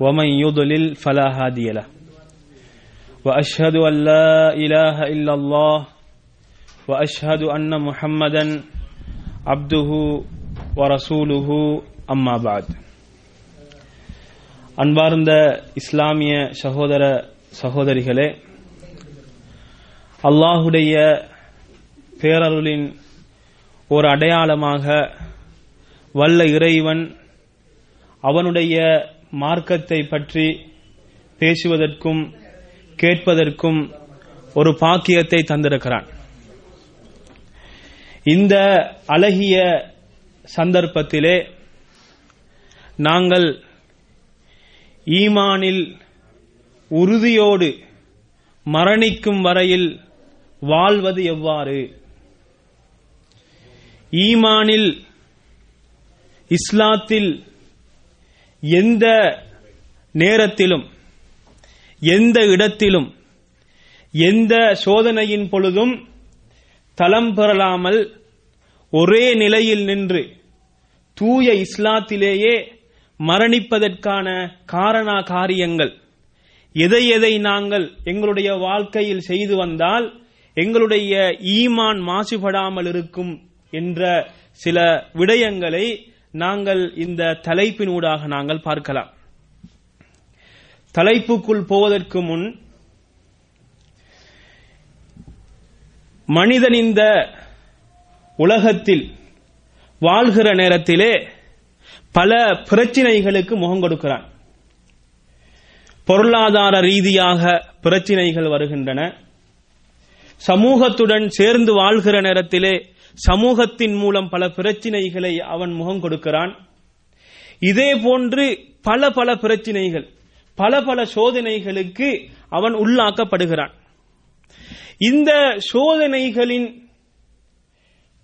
ومن يضلل فلا هادي له وأشهد أن لا إله إلا الله واشهد ان محمدا عبده ورسوله அம்மா பாத் அன்பார்ந்த இஸ்லாமிய சகோதர சகோதரிகளே அல்லாஹுடைய பேரருளின் ஒரு அடையாளமாக வல்ல இறைவன் அவனுடைய மார்க்கத்தை பற்றி பேசுவதற்கும் கேட்பதற்கும் ஒரு பாக்கியத்தை தந்திருக்கிறான். இந்த அழகிய சந்தர்ப்பத்திலே நாங்கள் ஈமானில் உறுதியோடு மரணிக்கும் வரையில் வாழ்வது எவ்வாறு? ஈமானில் இஸ்லாத்தில் எந்த நேரத்திலும் எந்த இடத்திலும் எந்த சோதனையின் பொழுதும் தளம் பெறலாமல் ஒரே நிலையில் நின்று தூய இஸ்லாத்திலேயே மரணிப்பதற்கான காரண காரியங்கள் எதை எதை நாங்கள் எங்களுடைய வாழ்க்கையில் செய்து வந்தால் எங்களுடைய ஈமான் மாசுபடாமல் இருக்கும் என்ற சில விடயங்களை நாங்கள் இந்த தலைப்பினூடாக நாங்கள் பார்க்கலாம். தலைப்புக்குள் போவதற்கு முன் மனிதன் இந்த உலகத்தில் வாழ்கிற நேரத்திலே பல பிரச்சினைகளுக்கு முகம் கொடுக்கிறான். பொருளாதார ரீதியாக பிரச்சினைகள் வருகின்றன. சமூகத்துடன் சேர்ந்து வாழ்கிற நேரத்திலே சமூகத்தின் மூலம் பல பிரச்சினைகளை அவன் முகம் கொடுக்கிறான். இதே போன்று பல பல பிரச்சினைகள் பல பல சோதனைகளுக்கு அவன் உள்ளாக்கப்படுகிறான். இந்த சோதனைகளின்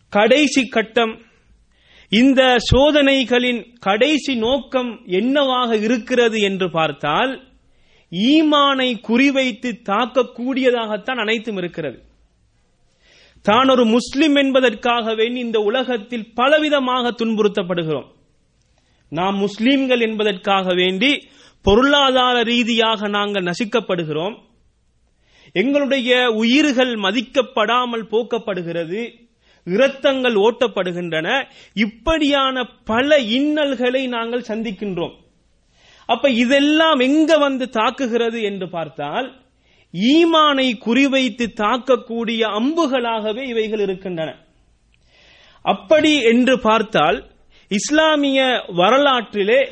கடைசி கட்டம் இந்த சோதனைகளின் கடைசி நோக்கம் என்னவாக இருக்கிறது என்று பார்த்தால் ஈமானை குறிவைத்து தாக்கக்கூடியதாகத்தான் அனைத்தும் இருக்கிறது. தான் ஒரு முஸ்லிம் என்பதற்காகவே இந்த உலகத்தில் பலவிதமாக துன்புறுத்தப்படுகிறோம். நாம் முஸ்லிம்கள் என்பதற்காக வேண்டி பொருளாதார ரீதியாக நாங்கள் நசிக்கப்படுகிறோம். எங்களுடைய உயிர்கள் மதிக்கப்படாமல் போக்கப்படுகிறது. இரத்தங்கள் ஓட்டப்படுகின்றன. இப்படியான பல இன்னல்களை நாங்கள் சந்திக்கின்றோம். அப்ப இதெல்லாம் எங்க வந்து தாக்குகிறது என்று பார்த்தால் ஈமானை குறிவைத்து தாக்கக்கூடிய அம்புகளாகவே இவைகள் இருக்கின்றன. அப்படி என்று பார்த்தால் இஸ்லாமிய வரலாற்றிலே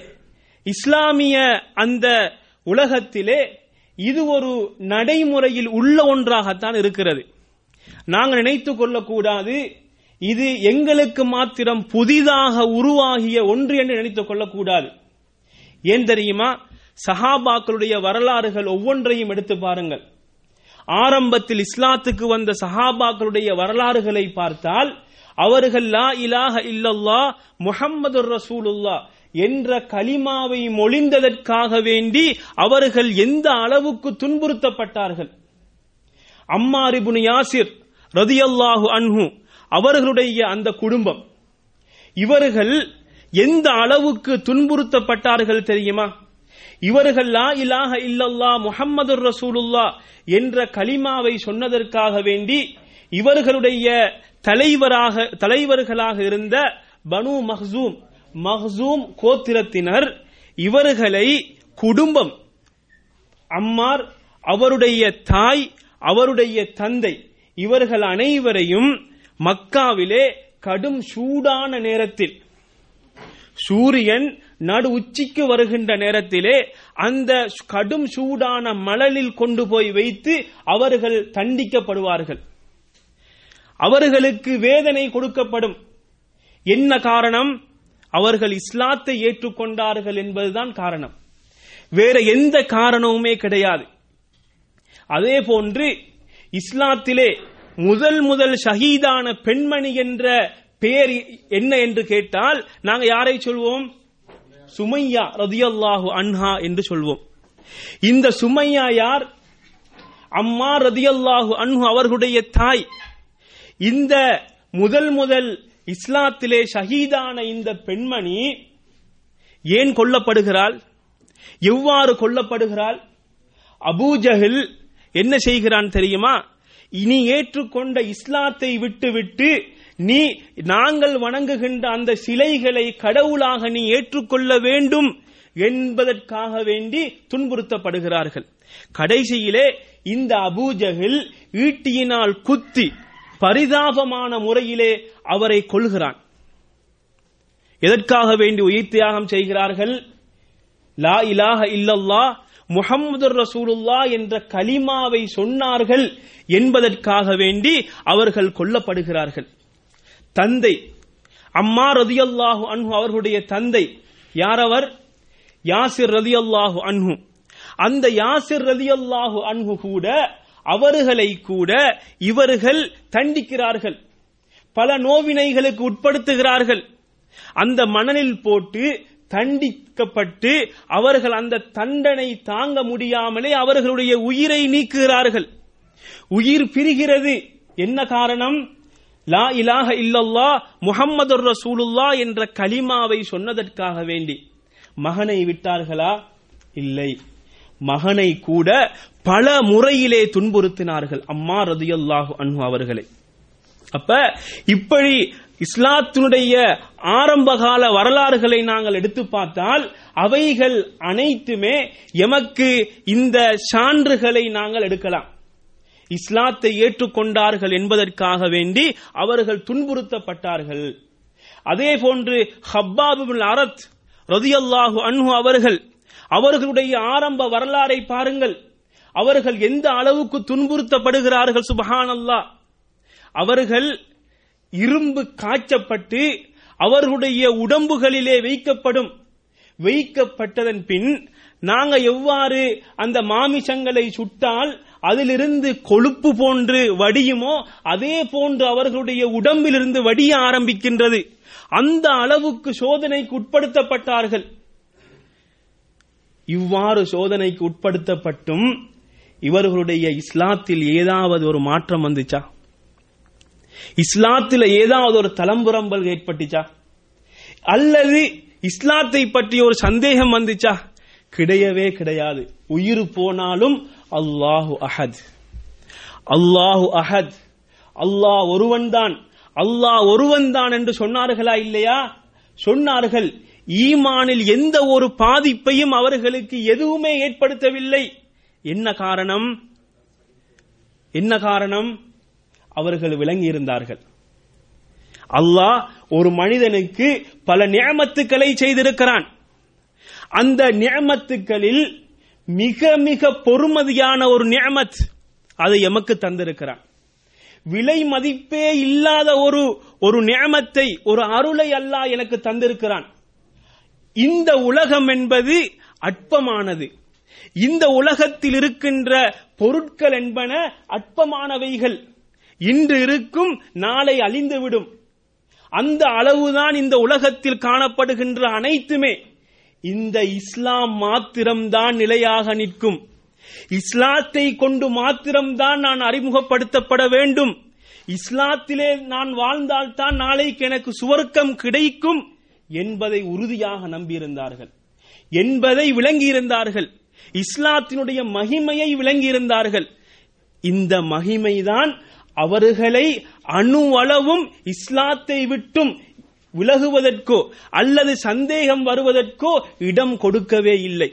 இஸ்லாமிய அந்த உலகத்திலே இது ஒரு நடைமுறையில் உள்ள ஒன்றாகத்தான் இருக்கிறது. நாங்கள் நினைத்துக் கொள்ளக்கூடாது இது எங்களுக்கு மாத்திரம் புதிதாக உருவாகிய ஒன்று என்று நினைத்துக் கொள்ளக்கூடாது. ஏன் தெரியுமா? சஹாபாக்களுடைய வரலாறுகள் ஒவ்வொன்றையும் எடுத்து பாருங்கள். ஆரம்பத்தில் இஸ்லாத்துக்கு வந்த சஹாபாக்களுடைய வரலாறுகளை பார்த்தால் அவர்கள் லா இலாஹ இல்லல்லா முஹம்மது ரசூலுல்லா என்ற கலிமாவை மொழிந்ததற்காக வேண்டி அவர்கள் எந்த அளவுக்கு துன்புறுத்தப்பட்டார்கள். அம்மாரிபுன் யாசிர் ரதியல்லாஹு அன்ஹு அவர்களுடைய அந்த குடும்பம். இவர்கள் எந்த அளவுக்கு துன்புறுத்தப்பட்டார்கள் தெரியுமா? இவர்கள் லா இலாஹ இல்லல்லா முஹம்மது ரசூலுல்லா என்ற கலிமாவை சொன்னதற்காக வேண்டி இவர்களுடைய தலைவராக தலைவர்களாக இருந்த பனு மஹ்சூம் மஹ்சூம் கோத்திரத்தினர் இவர்களை குடும்பம் அம்மார் அவருடைய தாய் அவருடைய தந்தை இவர்கள் அனைவரையும் மக்காவிலே கடும் சூடான நேரத்தில் சூரியன் நடு உச்சிக்கு வருகின்ற நேரத்திலே அந்த கடும் சூடான மணலில் கொண்டு போய் வைத்து அவர்கள் தண்டிக்கப்படுவார்கள். அவர்களுக்கு வேதனை கொடுக்கப்படும். என்ன காரணம்? அவர்கள் இஸ்லாத்தை ஏற்றுக்கொண்டார்கள் என்பதுதான் காரணம். வேற எந்த காரணமுமே கிடையாது. அதே போன்று இஸ்லாத்திலே முதல் முதல் ஷஹீதான பெண்மணி என்ற பேர் என்ன என்று கேட்டால் நாங்க யாரை சொல்வோம்? சுமையா ரதியல்லாஹு அன்ஹா என்று சொல்வோம். இந்த சுமையா யார்? அம்மா ரதியல்லாஹு அன்ஹு அவர்களுடைய தாய். இந்த முதல் முதல் இஸ்லாத்திலே ஷஹீதான இந்த பெண்மணி ஏன் கொல்லப்படுகிறாள்? எவ்வாறு கொல்லப்படுகிறாள்? அபூஜஹில் என்ன செய்கிறான் தெரியுமா? இனி ஏற்றுக்கொண்ட இஸ்லாத்தை விட்டுவிட்டு நீ நாங்கள் வணங்குகின்ற அந்த சிலைகளை கடவுளாக நீ ஏற்றுக்கொள்ள வேண்டும் என்பதற்காக வேண்டி துன்புறுத்தப்படுகிறார்கள். கடைசியிலே இந்த அபூஜகில் ஈட்டியினால் குத்தி பரிதாபமான முறையிலே அவரை கொள்கிறான் எதற்காக வேண்டி உயிர் தியாகம் செய்கிறார்கள்? லா இலாக இல்லல்லா முகமது ரசூலுல்லா என்ற கலிமாவை சொன்னார்கள் என்பதற்காக வேண்டி அவர்கள் கொல்லப்படுகிறார்கள். தந்தை. அம்மா ரதியல்லாஹு அன்ஹு அவர்களுடைய தந்தை. யாரவர்? யாசிர் ரதியல்லாஹு அன்ஹு. அந்த யாசிர் ரதியல்லாஹு அன்ஹு கூட அவர்களை கூட இவர்கள் தண்டிக்கிறார்கள். பல நோவினைகளுக்கு உட்படுத்துகிறார்கள். அந்த மணலில் போட்டு தண்டிக்கப்பட்டு அவர்கள் அந்த தண்டனை தாங்க முடியாமலே அவர்களுடைய உயிரை நீக்குகிறார்கள். உயிர் பிரிகிறது. என்ன காரணம்? லா இலாஹ இல்லல்லா முஹம்மது ரசூலுல்லா என்ற கலிமாவை சொன்னதற்காக வேண்டி. மகனை விட்டார்களா? இல்லை. மகனை கூட பல முறையிலே துன்புறுத்தினார்கள். அம்மா ரதியல்லாஹு அன்ஹு அவர்களை. அப்ப இப்படி இஸ்லாத்தினுடைய ஆரம்பகால வரலாறுகளை நாங்கள் எடுத்து பார்த்தால் அவைகள் அனைத்துமே எமக்கு இந்த சான்றுகளை நாங்கள் எடுக்கலாம். இஸ்லாத்தை ஏற்றுக்கொண்டார்கள் என்பதற்காக வேண்டி அவர்கள் துன்புறுத்தப்பட்டார்கள். அதே போன்று ஹப்பாபுல் அரத் ரதியல்லாஹு அன்ஹு அவர்கள் அவர்களுடைய ஆரம்ப வரலாறை பாருங்கள். அவர்கள் எந்த அளவுக்கு துன்புறுத்தப்படுகிறார்கள் சுபஹானல்லா. அவர்கள் இரும்பு காய்ச்சப்பட்டு அவர்களுடைய உடம்புகளிலே வைக்கப்படும். வைக்கப்பட்டதன் பின் நாங்க எவ்வாறு அந்த மாமிசங்களை சுட்டால் அதிலிருந்து கொழுப்பு போன்று வடியுமோ அதே போன்று அவர்களுடைய உடம்பிலிருந்து வடிய ஆரம்பிக்கின்றது. அந்த அளவுக்கு சோதனைக்கு உட்படுத்தப்பட்டார்கள். இவ்வாறு சோதனைக்கு உட்படுத்தப்பட்டும் இவர்களுடைய இஸ்லாத்தில் ஏதாவது ஒரு மாற்றம் வந்துச்சா? இஸ்லாத்தில் ஏதாவது ஒரு தலம்புரம்பல் ஏற்பட்டுச்சா? அல்லது இஸ்லாத்தை பற்றி ஒரு சந்தேகம் வந்துச்சா? கிடையவே கிடையாது. உயிர் போனாலும் அல்லாஹு அஹத். அல்லாஹு அஹத். அல்லாஹ் ஒருவன்தான். அல்லாஹ் ஒருவன்தான் என்று சொன்னார்களா இல்லையா? சொன்னார்கள். ஈமானில் எந்த ஒரு பாதிப்பையும் அவர்களுக்கு எதுவுமே ஏற்படுத்தவில்லை. என்ன காரணம்? என்ன காரணம்? அவர்கள் விளங்கி இருந்தார்கள் அல்லாஹ் ஒரு மனிதனுக்கு பல நியமத்துக்களை செய்திருக்கிறான். அந்த நியமத்துக்களில் மிக மிக பொறுமதியான ஒரு நியமத் அதை எமக்கு தந்திருக்கிறான். விலை மதிப்பே இல்லாத ஒரு ஒரு நியமத்தை ஒரு அருளை அல்லாஹ் எனக்கு தந்திருக்கிறான். இந்த உலகம் என்பது அற்பமானது. இந்த உலகத்தில் இருக்கின்ற பொருட்கள் என்பன அற்பமானவைகள். இன்று இருக்கும் நாளை அழிந்துவிடும். அந்த அளவுதான் இந்த உலகத்தில் காணப்படுகின்ற அனைத்துமே. இந்த இஸ்லாம் மாத்திரம்தான் நிலையாக நிற்கும். இஸ்லாத்தை கொண்டு மாத்திரம்தான் நான் அறிமுகப்படுத்தப்பட வேண்டும். இஸ்லாத்திலே நான் வாழ்ந்தால்தான் நாளைக்கு எனக்கு சுவர்க்கம் கிடைக்கும் என்பதை உறுதியாக நம்பியிருந்தார்கள். என்பதை விளங்கியிருந்தார்கள். இஸ்லாத்தினுடைய மகிமையை விளங்கியிருந்தார்கள். இந்த மகிமைதான் அவர்களை அணுவளவும் இஸ்லாத்தை விட்டும் விலகுவதற்கோ அல்லது சந்தேகம் வருவதற்கோ இடம் கொடுக்கவே இல்லை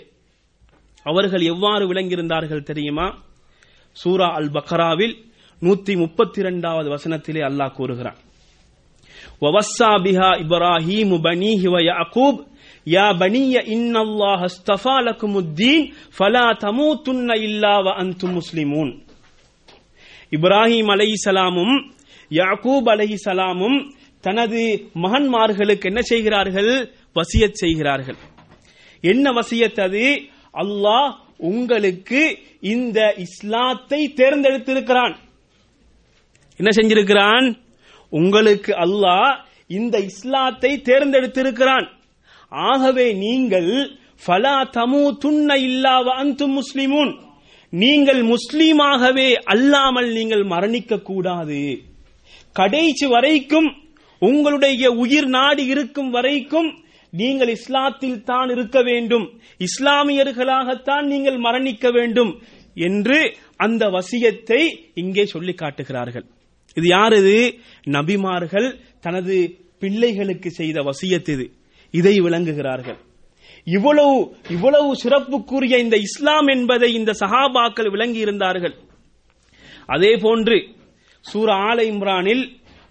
அவர்கள் எவ்வாறு விளங்கியிருந்தார்கள் தெரியுமா சூரா அல் பக்ராவில் நூத்தி முப்பத்தி இரண்டாவது வசனத்திலே அல்லாஹ் கூறுகிறான் ووصى بها إبراهيم بنيه ويعقوب يا بني إن الله اصطفى لكم الدين فلا تموتن إلا وأنتم مسلمون இப்ராஹிம் அலைஹிசலாமும் யாக்கூப் அலைஹிசலாமும் தனது மகன்மார்களுக்கு என்ன செய்கிறார்கள்? வசியத் செய்கிறார்கள். என்ன வசியத் அது? அல்லாஹ் உங்களுக்கு இந்த இஸ்லாத்தை தேர்ந்தெடுத்திருக்கிறான். என்ன செஞ்சிருக்கிறான்? உங்களுக்கு அல்லாஹ் இந்த இஸ்லாத்தை தேர்ந்தெடுத்திருக்கிறான். ஆகவே நீங்கள் ஃபலா தமு துண்ண இல்லாவ அந்தும் முஸ்லிமூன். நீங்கள் முஸ்லீமாகவே அல்லாமல் நீங்கள் மரணிக்க கூடாது கடைசி வரைக்கும் உங்களுடைய உயிர் நாடி இருக்கும் வரைக்கும் நீங்கள் இஸ்லாத்தில் தான் இருக்க வேண்டும். இஸ்லாமியர்களாகத்தான் நீங்கள் மரணிக்க வேண்டும் என்று அந்த வசியத்தை இங்கே சொல்லி காட்டுகிறார்கள். இது யார் இது? நபிமார்கள் தனது பிள்ளைகளுக்கு செய்த வசியத் இது. இதை விளங்குகிறார்கள். இவ்வளவு இவ்வளவு சிறப்புக்குரிய இந்த இஸ்லாம் என்பதை இந்த சஹாபாக்கள் விளங்கி இருந்தார்கள் அதே போன்று சூர ஆலை இம்ரானில்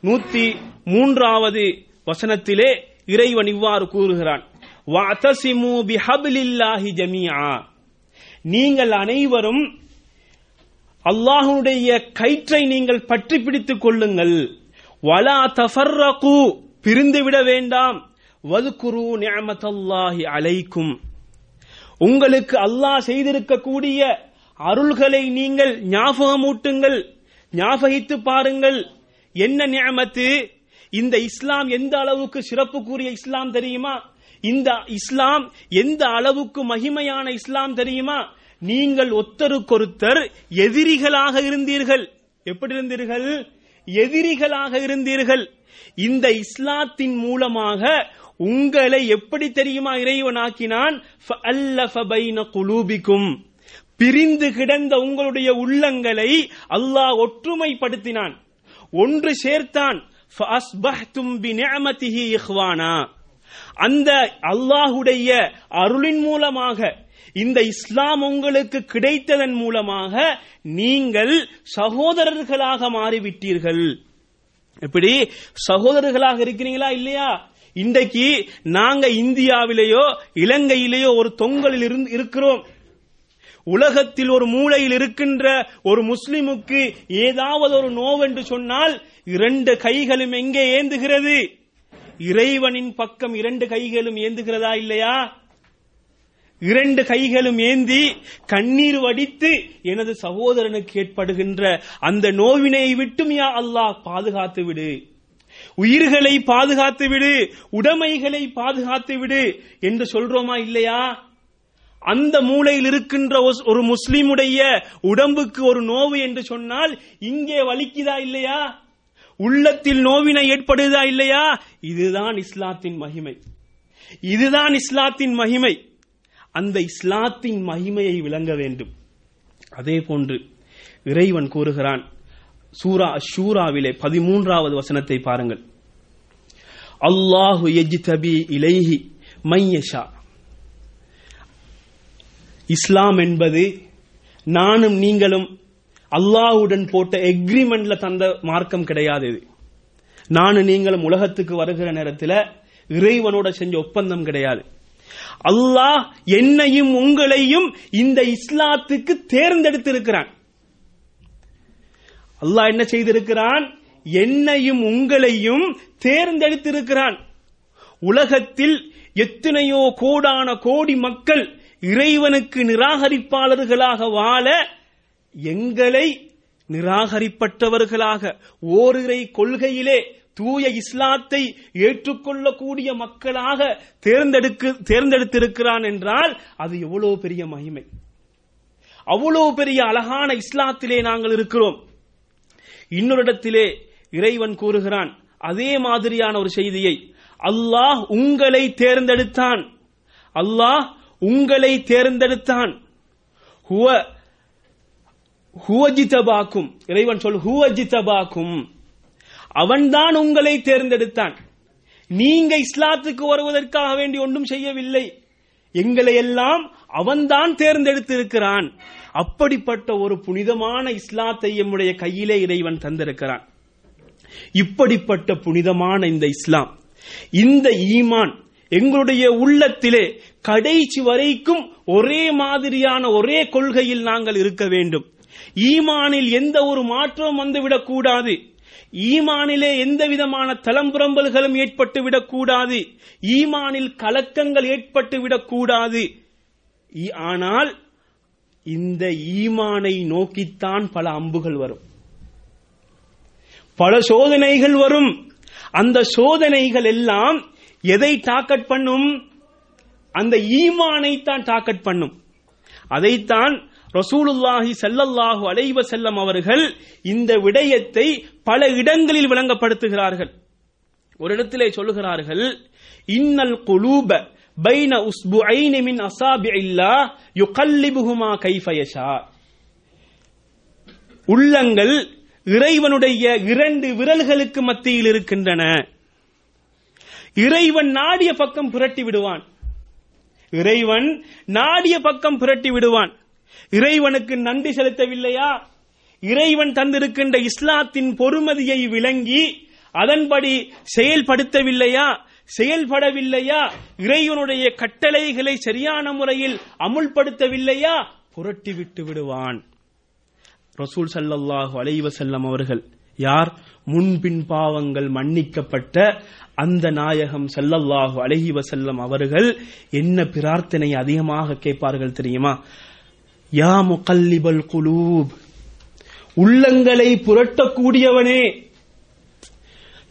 நூத்தி மூன்றாவது வசனத்திலே இறைவன் இவ்வாறு கூறுகிறான். வஅதஸிமு பிஹப்லில்லாஹி ஜமியா நீங்கள் அனைவரும் அல்லாஹுடைய கயிற்றை நீங்கள் பற்றி பிடித்துக் கொள்ளுங்கள். வலா தஃபர்ரகு. பிரிந்துவிட வேண்டாம். வதுகுரு நியமத்தல்லாஹி அலைக்கும். உங்களுக்கு அல்லாஹ் செய்திருக்கக்கூடிய அருள்களை நீங்கள் ஞாபகமூட்டுங்கள் ஞாபகித்து பாருங்கள். என்ன நியமத்து? இந்த இஸ்லாம் எந்த அளவுக்கு சிறப்புக்குரிய இஸ்லாம் தெரியுமா? இந்த இஸ்லாம் எந்த அளவுக்கு மகிமையான இஸ்லாம் தெரியுமா? நீங்கள் ஒத்தருக்கொருத்தர் எதிரிகளாக இருந்தீர்கள். எப்படி இருந்தீர்கள்? எதிரிகளாக இருந்தீர்கள். இந்த இஸ்லாத்தின் மூலமாக உங்களை எப்படி தெரியுமா இறைவனாக்கினான்? குலூபிக்கும். பிரிந்து கிடந்த உங்களுடைய உள்ளங்களை அல்லாஹ் ஒற்றுமைப்படுத்தினான். ஒன்று சேர்த்தான். அந்த அல்லாஹுடைய அருளின் மூலமாக இந்த இஸ்லாம் உங்களுக்கு கிடைத்ததன் மூலமாக நீங்கள் சகோதரர்களாக மாறிவிட்டீர்கள். இப்படி சகோதரர்களாக இருக்கிறீங்களா இல்லையா? இன்றைக்கு நாங்க இந்தியாவிலேயோ இலங்கையிலேயோ ஒரு தொங்கலில் இருந்து இருக்கிறோம். உலகத்தில் ஒரு மூலையில் இருக்கின்ற ஒரு முஸ்லிமுக்கு ஏதாவது ஒரு நோவென்று சொன்னால் இரண்டு கைகளும் எங்கே ஏந்துகிறது? இறைவனின் பக்கம் இரண்டு கைகளும் ஏந்துகிறதா இல்லையா? இரண்டு கைகளும் ஏந்தி கண்ணீர் வடித்து எனது சகோதரனுக்கு ஏற்படுகின்ற அந்த நோவினை விட்டும் யா அல்லாஹ் பாதுகாத்து விடு. உயிர்களை பாதுகாத்து விடு. உடைமைகளை பாதுகாத்து விடு. என்று சொல்றோமா இல்லையா? அந்த மூலையில் இருக்கின்ற ஒஸ்- ஒரு முஸ்லிமுடைய உடம்புக்கு ஒரு நோவு என்று சொன்னால் இங்கே வலிக்குதா இல்லையா? உள்ளத்தில் நோவினை ஏற்படுதா இல்லையா? இதுதான் இஸ்லாத்தின் மகிமை. இதுதான் இஸ்லாத்தின் மகிமை. அந்த இஸ்லாத்தின் மகிமையை விளங்க வேண்டும். அதே போன்று இறைவன் கூறுகிறான் சூரா ஷூராவிலே பதிமூன்றாவது வசனத்தை பாருங்கள். அல்லாஹு யஜ்தபி இலைஹி மையஷா. இஸ்லாம் என்பது நானும் நீங்களும் அல்லாஹ்வுடன் போட்ட எக்ரிமெண்ட்ல தந்த மார்க்கம் கிடையாது இது. நானும் நீங்களும் உலகத்துக்கு வருகிற நேரத்தில் இறைவனோட செஞ்ச ஒப்பந்தம் கிடையாது. அல்லாஹ் என்னையும் உங்களையும் இந்த இஸ்லாத்துக்கு தேர்ந்தெடுத்திருக்கிறான். அல்லாஹ் என்ன செய்திருக்கிறான்? என்னையும் உங்களையும் தேர்ந்தெடுத்திருக்கிறான். உலகத்தில் எத்தனையோ கோடான கோடி மக்கள் இறைவனுக்கு நிராகரிப்பாளர்களாக வாழ எங்களை நிராகரிப்பட்டவர்களாக ஓரிரை கொள்கையிலே தூய இஸ்லாத்தை ஏற்றுக்கொள்ளக்கூடிய மக்களாக தேர்ந்தெடுக்க தேர்ந்தெடுத்திருக்கிறான் என்றால் அது எவ்வளவு பெரிய மகிமை. அவ்வளவு பெரிய அழகான இஸ்லாத்திலே நாங்கள் இருக்கிறோம். இன்னொரு இடத்திலே இறைவன் கூறுகிறான் அதே மாதிரியான ஒரு செய்தியை அல்லாஹ் உங்களை தேர்ந்தெடுத்தான். அல்லாஹ் உங்களை தேர்ந்தெடுத்தான். ஹுவ ஹுவஜிதபாக்கும். இறைவன் சொல் ஹுவஜிதபாக்கும். அவன்தான் உங்களை தேர்ந்தெடுத்தான். நீங்க இஸ்லாத்துக்கு வருவதற்காக வேண்டி ஒன்றும் செய்யவில்லை. எங்களை எல்லாம் அவன்தான் தேர்ந்தெடுத்திருக்கிறான். அப்படிப்பட்ட ஒரு புனிதமான இஸ்லாத்தை எம்முடைய கையிலே இறைவன் தந்திருக்கிறான். இப்படிப்பட்ட புனிதமான இந்த இஸ்லாம் இந்த ஈமான் எங்களுடைய உள்ளத்திலே கடைசி வரைக்கும் ஒரே மாதிரியான ஒரே கொள்கையில் நாங்கள் இருக்க வேண்டும். ஈமானில் எந்த ஒரு மாற்றமும் வந்துவிடக் கூடாது. ஈமானிலே எந்த விதமான தளம்புரம்பல்களும் ஏற்பட்டு விடக்கூடாது ஈமானில் கலக்கங்கள் ஏற்பட்டு விடக்கூடாது இ- ஆனால் இந்த ஈமானை நோக்கித்தான் பல அம்புகள் வரும். பல சோதனைகள் வரும். அந்த சோதனைகள் எல்லாம் எதை டாக்கட் பண்ணும்? அந்த ஈமானை தான் டாக்கெட் பண்ணும். அதைத்தான் ரசூலுல்லாஹி செல்லல்லாஹு அலைவ செல்லம் அவர்கள் இந்த விடயத்தை பல இடங்களில் விளங்கப்படுத்துகிறார்கள். ஒரு இடத்திலே சொல்லுகிறார்கள் இன்னல் குலூப பைன உஸ்புஐனி மின் அசாபி இல்லா யுகல்லிபுகுமா கைஃபயஷா உள்ளங்கள் இறைவனுடைய இரண்டு விரல்களுக்கு மத்தியில் இருக்கின்றன. இறைவன் நாடிய பக்கம் புரட்டி விடுவான். இறைவன் நாடிய பக்கம் புரட்டி விடுவான். இறைவனுக்கு நன்றி செலுத்தவில்லையா? இறைவன் தந்திருக்கின்ற இஸ்லாத்தின் பொறுமதியை விளங்கி அதன்படி செயல்படுத்தவில்லையா? செயல்படவில்லையா? இறைவனுடைய கட்டளைகளை சரியான முறையில் அமுல்படுத்தவில்லையா? புரட்டி விட்டு விடுவான். ரசூல் ஸல்லல்லாஹு அலைவசல்லம் அவர்கள் யார்? முன்பின் பாவங்கள் மன்னிக்கப்பட்ட அந்த நாயகம் செல்லல்லாஹு அலைஹி வசல்லம் அவர்கள் என்ன பிரார்த்தனை அதிகமாக கேட்பார்கள் தெரியுமா? யா முகல்லிபல் குலூப் உள்ளங்களை புரட்டக்கூடியவனே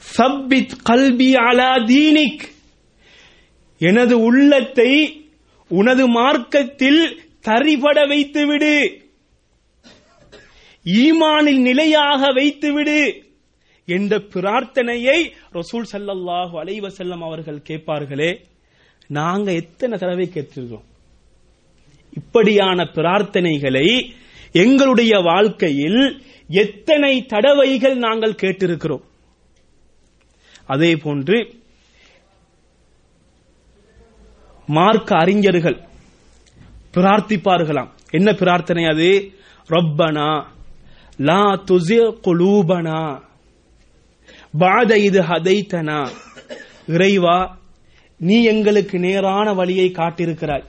சப்பித் கல்பி அலா தீனிக் எனது உள்ளத்தை உனது மார்க்கத்தில் தரிபட வைத்துவிடு. ஈமானில் நிலையாக வைத்துவிடு என்ற பிரார்த்தனையை ரசூல் ஸல்லல்லாஹு அலைவ வஸல்லம் அவர்கள் கேட்பார்களே நாங்க எத்தனை தடவை கேட்டிருக்கோம் இப்படியான பிரார்த்தனைகளை எங்களுடைய வாழ்க்கையில் எத்தனை தடவைகள் நாங்கள் கேட்டிருக்கிறோம்? அதே போன்று மார்க்க அறிஞர்கள் பிரார்த்திப்பார்களாம். என்ன பிரார்த்தனை அது? ரப்பனா லா துசி குலூபனா. பாத இது ஹதைத்தனா. இறைவா நீ எங்களுக்கு நேரான வழியை காட்டியிருக்கிறாய்.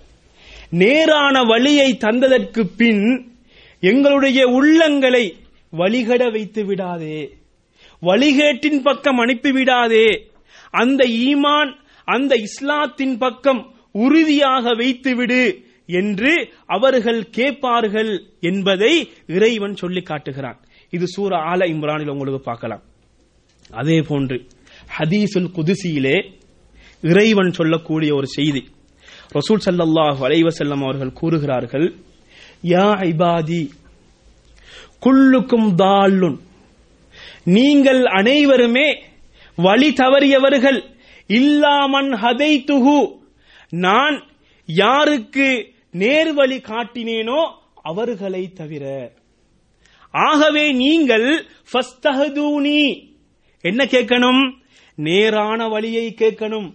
நேரான வழியை தந்ததற்கு பின் எங்களுடைய உள்ளங்களை வழிகட வைத்து விடாதே. வழிகேட்டின் பக்கம் அனுப்பிவிடாதே அந்த ஈமான் அந்த இஸ்லாத்தின் பக்கம் உறுதியாக வைத்துவிடு என்று அவர்கள் கேட்பார்கள் என்பதை இறைவன் சொல்லி காட்டுகிறான். இது சூர ஆல இம்ரானில் உங்களுக்கு பார்க்கலாம். அதே போன்று ஹதீசுல் குதிசியிலே இறைவன் சொல்லக்கூடிய ஒரு செய்தி. ரசூல் சல்லாஹ் அலைவசல்லம் அவர்கள் கூறுகிறார்கள் யா இபாதி குள்ளுக்கும் தால்லுன் நீங்கள் அனைவருமே வழி தவறியவர்கள் இல்லாமன் ஹதைத்துஹு நான் யாருக்கு நேர்வழி காட்டினேனோ அவர்களை தவிர. ஆகவே நீங்கள் என்ன கேட்கணும்? நேரான வழியை கேட்கணும்.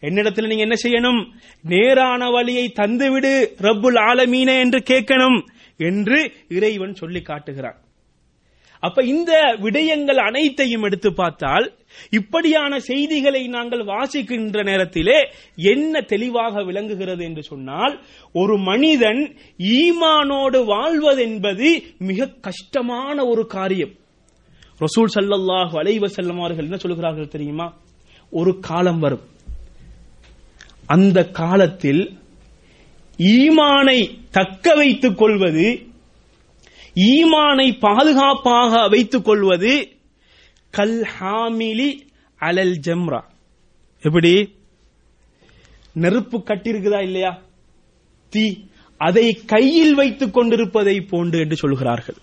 என்னிடத்தில் நீங்க என்ன செய்யணும்? நேரான வழியை தந்துவிடு ரப்புல் ஆலமீன என்று கேட்கணும் என்று இறைவன் சொல்லி காட்டுகிறான். அப்ப இந்த விடயங்கள் அனைத்தையும் எடுத்து பார்த்தால் இப்படியான செய்திகளை நாங்கள் வாசிக்கின்ற நேரத்திலே என்ன தெளிவாக விளங்குகிறது என்று சொன்னால் ஒரு மனிதன் ஈமானோடு வாழ்வதென்பது மிக கஷ்டமான ஒரு காரியம். ரசூல் ஸல்லல்லாஹு அலைஹி என்ன சொல்கிறார்கள் தெரியுமா? ஒரு காலம் வரும். அந்த காலத்தில் ஈமானை தக்க வைத்துக் கொள்வது ஈமானை பாதுகாப்பாக வைத்துக் கொள்வது கல் ஹாமிலி அலல் ஜம்ரா. எப்படி? நெருப்பு கட்டிருக்குதா இல்லையா? தீ. அதை கையில் வைத்துக் கொண்டிருப்பதை போன்று என்று சொல்கிறார்கள்.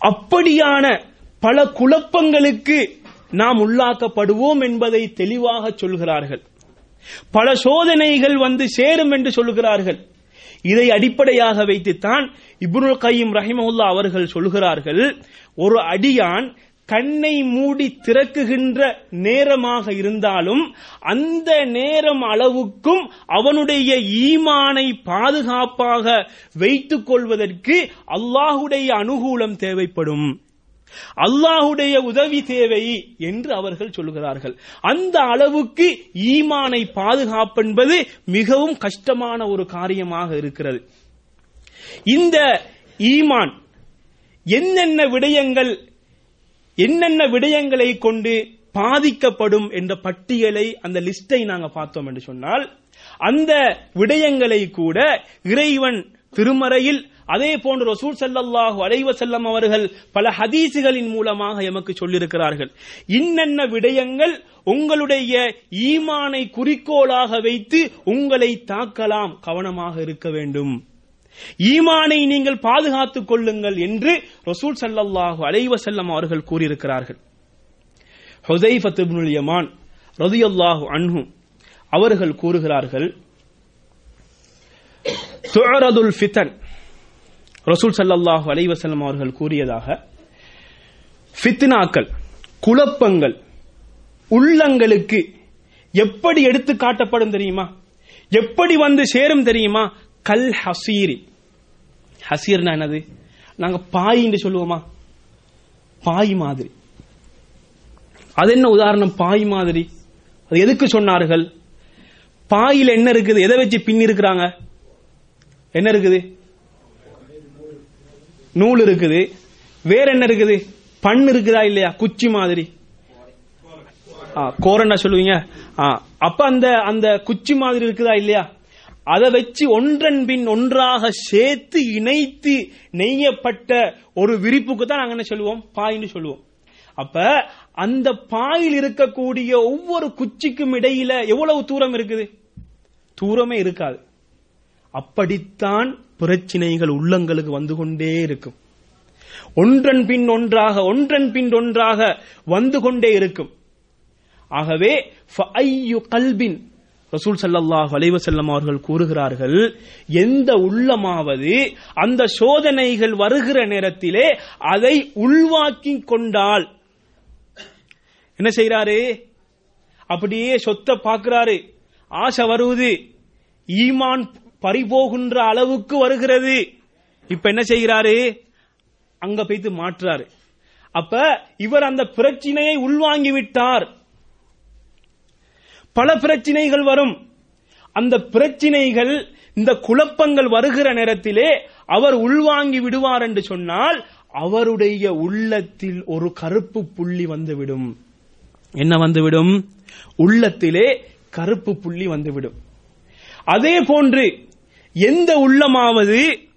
அப்படியான பல குழப்பங்களுக்கு நாம் உள்ளாக்கப்படுவோம் என்பதை தெளிவாக சொல்கிறார்கள். பல சோதனைகள் வந்து சேரும் என்று சொல்லுகிறார்கள் இதை அடிப்படையாக வைத்துத்தான் இப்னுல் கையும் ரஹிமஹுல்லா அவர்கள் சொல்கிறார்கள் ஒரு அடியான் கண்ணை மூடி திறக்குகின்ற நேரமாக இருந்தாலும் அந்த நேரம் அளவுக்கும் அவனுடைய ஈமானை பாதுகாப்பாக வைத்துக் கொள்வதற்கு அல்லாஹுடைய அனுகூலம் தேவைப்படும். அல்லாஹுடைய உதவி தேவை என்று அவர்கள் சொல்லுகிறார்கள். அந்த அளவுக்கு ஈமானை பாதுகாப்பென்பது மிகவும் கஷ்டமான ஒரு காரியமாக இருக்கிறது. இந்த ஈமான் என்னென்ன விடயங்கள் என்னென்ன விடயங்களை கொண்டு பாதிக்கப்படும் என்ற பட்டியலை அந்த லிஸ்டை நாங்க பார்த்தோம் என்று சொன்னால் அந்த விடயங்களை கூட இறைவன் திருமறையில் அதே போன்று ரசூல் செல்லல்லாஹு அலைவ செல்லம் அவர்கள் பல ஹதீசுகளின் மூலமாக எமக்கு சொல்லியிருக்கிறார்கள். இன்னென்ன விடயங்கள் உங்களுடைய ஈமானை குறிக்கோளாக வைத்து உங்களை தாக்கலாம் கவனமாக இருக்க வேண்டும். ஈமானை நீங்கள் பாதுகாத்துக் கொள்ளுங்கள் என்று ரசூல் ஸல்லல்லாஹு அலைவ செல்லம் அவர்கள் கூறியிருக்கிறார்கள். ஹுதைஃபத் இப்னுல் யமான் அன்ஹு அவர்கள் கூறுகிறார்கள் துஅரதுல் ஃபிதன் ரசூல் ஸல்லல்லாஹு அலைஹி அவர்கள் கூறியதாக ஃபித்னாக்கள் குழப்பங்கள் உள்ளங்களுக்கு எப்படி எடுத்து காட்டப்படும் தெரியுமா? எப்படி வந்து சேரும் தெரியுமா? கல் ஹசீரி ஹசீர்னா என்னது? நாங்க பாய் என்று சொல்லுவோமா? பாய் மாதிரி. அது என்ன உதாரணம் பாய் மாதிரி? அது எதுக்கு சொன்னார்கள்? பாயில என்ன இருக்குது? எதை வச்சு பின் இருக்கிறாங்க? என்ன இருக்குது? நூல் இருக்குது. வேற என்ன இருக்குது? பண் இருக்குதா இல்லையா? குச்சி மாதிரி. ஆ, கோரன்னா சொல்லுவீங்க. ஆ, அப்ப அந்த அந்த குச்சி மாதிரி இருக்குதா இல்லையா? அதை வச்சு ஒன்றன் பின் ஒன்றாக சேர்த்து இணைத்து நெய்யப்பட்ட ஒரு விரிப்புக்கு தான் நாங்க என்ன சொல்லுவோம்? பாயின்னு சொல்லுவோம். அப்ப அந்த பாயில் இருக்கக்கூடிய ஒவ்வொரு குச்சிக்கும் இடையில எவ்வளவு தூரம் இருக்குது? தூரமே இருக்காது. அப்படித்தான் பிரச்சனைகள் உள்ளங்களுக்கு வந்து கொண்டே இருக்கும். ஒன்றன் பின் ஒன்றாக ஒன்றன் பின் ஒன்றாக வந்து கொண்டே இருக்கும். ஆகவே கல்பின் ரசூல் சல்லாஹ் அலைவசல்லம் அவர்கள் கூறுகிறார்கள் எந்த உள்ளமாவது அந்த சோதனைகள் வருகிற நேரத்திலே அதை உள்வாக்கி கொண்டால் என்ன செய்யறாரு அப்படியே சொத்தை பார்க்கிறாரு. ஆசை வருவது ஈமான் பறிபோகின்ற அளவுக்கு வருகிறது. இப்ப என்ன செய்கிறாரு? அங்க போய்த்து மாற்றாரு. அப்ப இவர் அந்த பிரச்சனையை உள்வாங்கி விட்டார். பல பிரச்சனைகள் வரும். அந்த பிரச்சனைகள் இந்த குழப்பங்கள் வருகிற நேரத்திலே அவர் உள்வாங்கி விடுவார் என்று சொன்னால் அவருடைய உள்ளத்தில் ஒரு கருப்பு புள்ளி வந்துவிடும். என்ன வந்துவிடும்? உள்ளத்திலே கருப்பு புள்ளி வந்துவிடும். அதே போன்று எந்த உள்ளமாவது